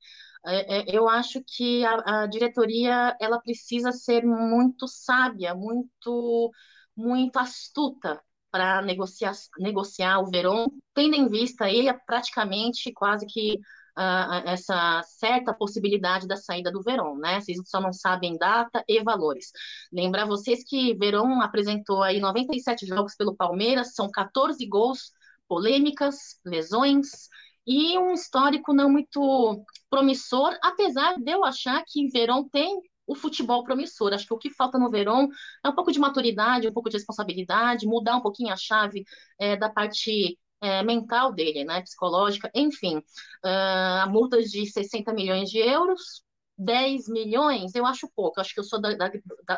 É, é, eu acho que a, a diretoria ela precisa ser muito sábia, muito muito astuta para negociar, negociar o Verón, tendo em vista aí praticamente quase que uh, essa certa possibilidade da saída do Verón, né? Vocês só não sabem data e valores. Lembrar vocês que Verón apresentou aí 97 jogos pelo Palmeiras, são 14 gols, polêmicas, lesões e um histórico não muito promissor, apesar de eu achar que Verón tem o futebol promissor. Acho que o que falta no Verón é um pouco de maturidade, um pouco de responsabilidade, mudar um pouquinho a chave é, da parte é, mental dele, né, psicológica, enfim, uh, multa de 60 milhões de euros, 10 milhões, eu acho pouco, acho que eu sou da, da,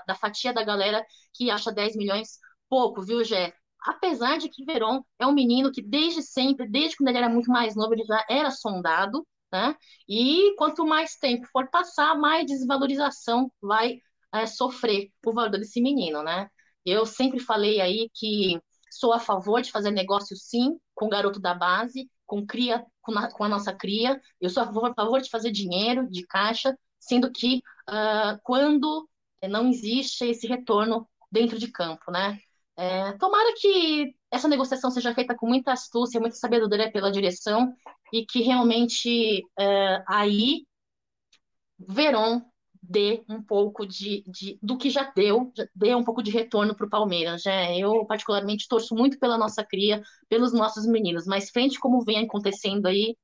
da, fatia da galera que acha 10 milhões pouco, viu, Gé? Apesar de que Veron é um menino que desde sempre, desde quando ele era muito mais novo, ele já era sondado, né? E quanto mais tempo for passar, mais desvalorização vai é, sofrer o valor desse menino, né? Eu sempre falei aí que sou a favor de fazer negócio sim com o garoto da base, com cria, com, na, com a nossa cria. Eu sou a favor, a favor, de fazer dinheiro de caixa, sendo que uh, quando não existe esse retorno dentro de campo, né? É, tomara que essa negociação seja feita com muita astúcia, muita sabedoria pela direção e que realmente é, aí Verón dê um pouco de, de, do que já deu, já dê um pouco de retorno para o Palmeiras. Já, eu, particularmente, torço muito pela nossa cria, pelos nossos meninos, mas frente como vem acontecendo aí,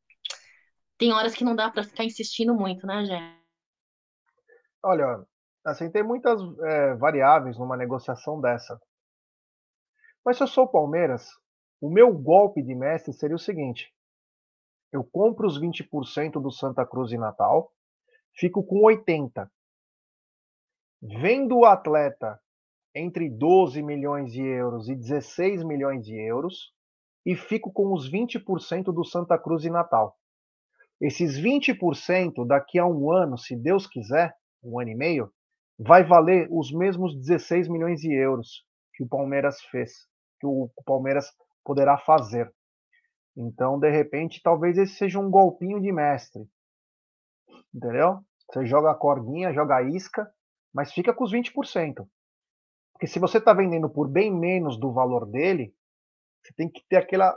tem horas que não dá para ficar insistindo muito, né, Jé? Olha, assim, tem muitas é, variáveis numa negociação dessa. Mas se eu sou o Palmeiras, o meu golpe de mestre seria o seguinte: eu compro os 20% do Santa Cruz em Natal, fico com 80. Vendo o atleta entre 12 milhões de euros e 16 milhões de euros e fico com os 20% do Santa Cruz e Natal. Esses 20% daqui a um ano, se Deus quiser, um ano e meio, vai valer os mesmos 16 milhões de euros que o Palmeiras fez, que o Palmeiras poderá fazer. Então, de repente, talvez esse seja um golpinho de mestre. Entendeu? Você joga a cordinha, joga a isca, mas fica com os 20%. Porque se você está vendendo por bem menos do valor dele, você tem que ter aquela,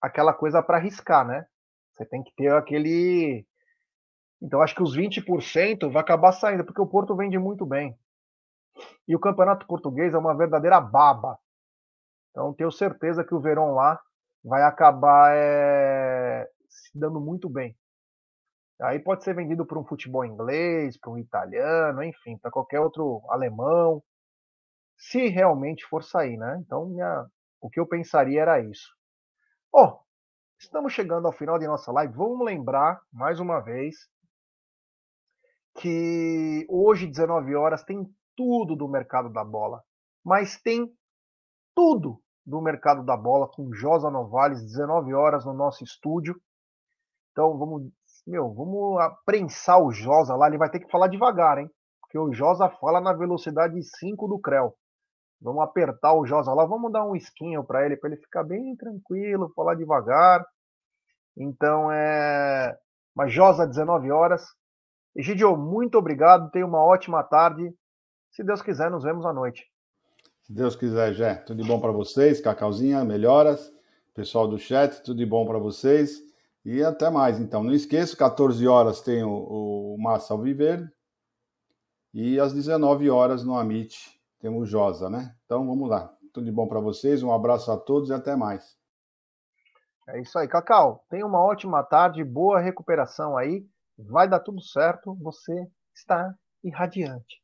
aquela coisa para arriscar, né? Você tem que ter aquele. Então, acho que os 20% vai acabar saindo, porque o Porto vende muito bem. E o campeonato português é uma verdadeira baba. Então, tenho certeza que o Verão lá vai acabar é, se dando muito bem. Aí pode ser vendido para um futebol inglês, para um italiano, enfim, para qualquer outro alemão, se realmente for sair, né? Então, minha, o que eu pensaria era isso. Oh, estamos chegando ao final de nossa live. Vamos lembrar, mais uma vez, que hoje, 19 horas, tem tudo do mercado da bola. Mas tem tudo do mercado da bola com Josa Novales, 19 horas no nosso estúdio. Então vamos meu, vamos prensar o Josa lá, ele vai ter que falar devagar, hein? Porque o Josa fala na velocidade 5 do Creu. Vamos apertar o Josa lá, vamos dar um esquinho para ele, para ele ficar bem tranquilo, falar devagar. Então é. Mas Josa, 19 horas. Egidio, muito obrigado, tenha uma ótima tarde. Se Deus quiser, nos vemos à noite. Se Deus quiser, Jé. Tudo de bom para vocês, Cacauzinha, melhoras. Pessoal do chat, tudo de bom para vocês. E até mais, então. Não esqueça, 14 horas tem o, o Massa Alviverde e às 19 horas no Amit temos Josa, né? Então vamos lá. Tudo de bom para vocês, um abraço a todos e até mais. É isso aí, Cacau. Tenha uma ótima tarde, boa recuperação aí. Vai dar tudo certo, você está irradiante.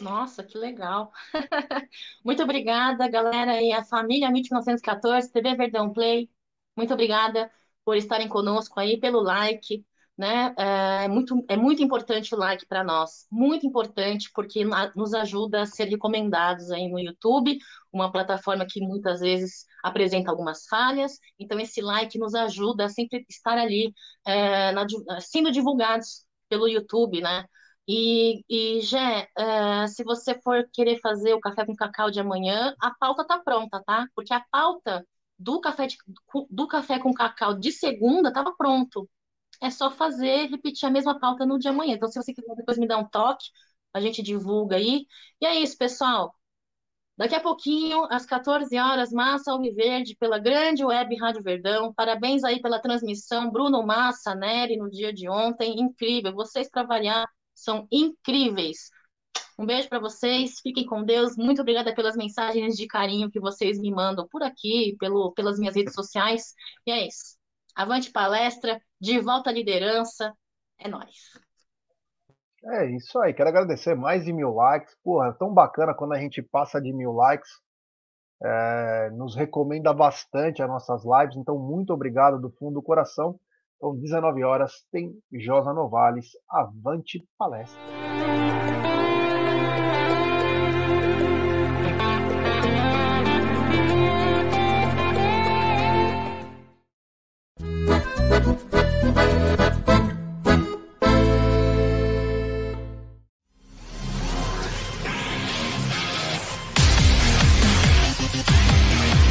Nossa, que legal. Muito obrigada, galera, e a família MIT 1914, TV Verdão Play. Muito obrigada por estarem conosco aí, pelo like, né? É muito, é muito importante o like para nós, muito importante, porque nos ajuda a ser recomendados aí no YouTube, uma plataforma que muitas vezes apresenta algumas falhas, então esse like nos ajuda a sempre estar ali é, na, sendo divulgados pelo YouTube, né? E, e Gé, é, se você for querer fazer o café com cacau de amanhã, a pauta tá pronta, tá? Porque a pauta do café, de, do café com cacau de segunda estava pronto. É só fazer, repetir a mesma pauta no dia amanhã. Então, se você quiser depois me dar um toque, a gente divulga aí. E é isso, pessoal. Daqui a pouquinho, às 14 horas, Massa Alviverde, pela grande web Rádio Verdão. Parabéns aí pela transmissão, Bruno Massa, Nery, no dia de ontem. Incrível. Vocês, para variar, são incríveis. Um beijo para vocês, fiquem com Deus. Muito obrigada pelas mensagens de carinho que vocês me mandam por aqui, pelo, pelas minhas redes sociais. E é isso. Avante palestra, de volta à liderança. É nós. É isso aí. Quero agradecer mais de mil likes. Porra, é tão bacana quando a gente passa de mil likes. é, nos recomenda bastante as nossas lives, então muito obrigado do fundo do coração. Então, 19 horas, tem Josa Novales, Avante Palestra.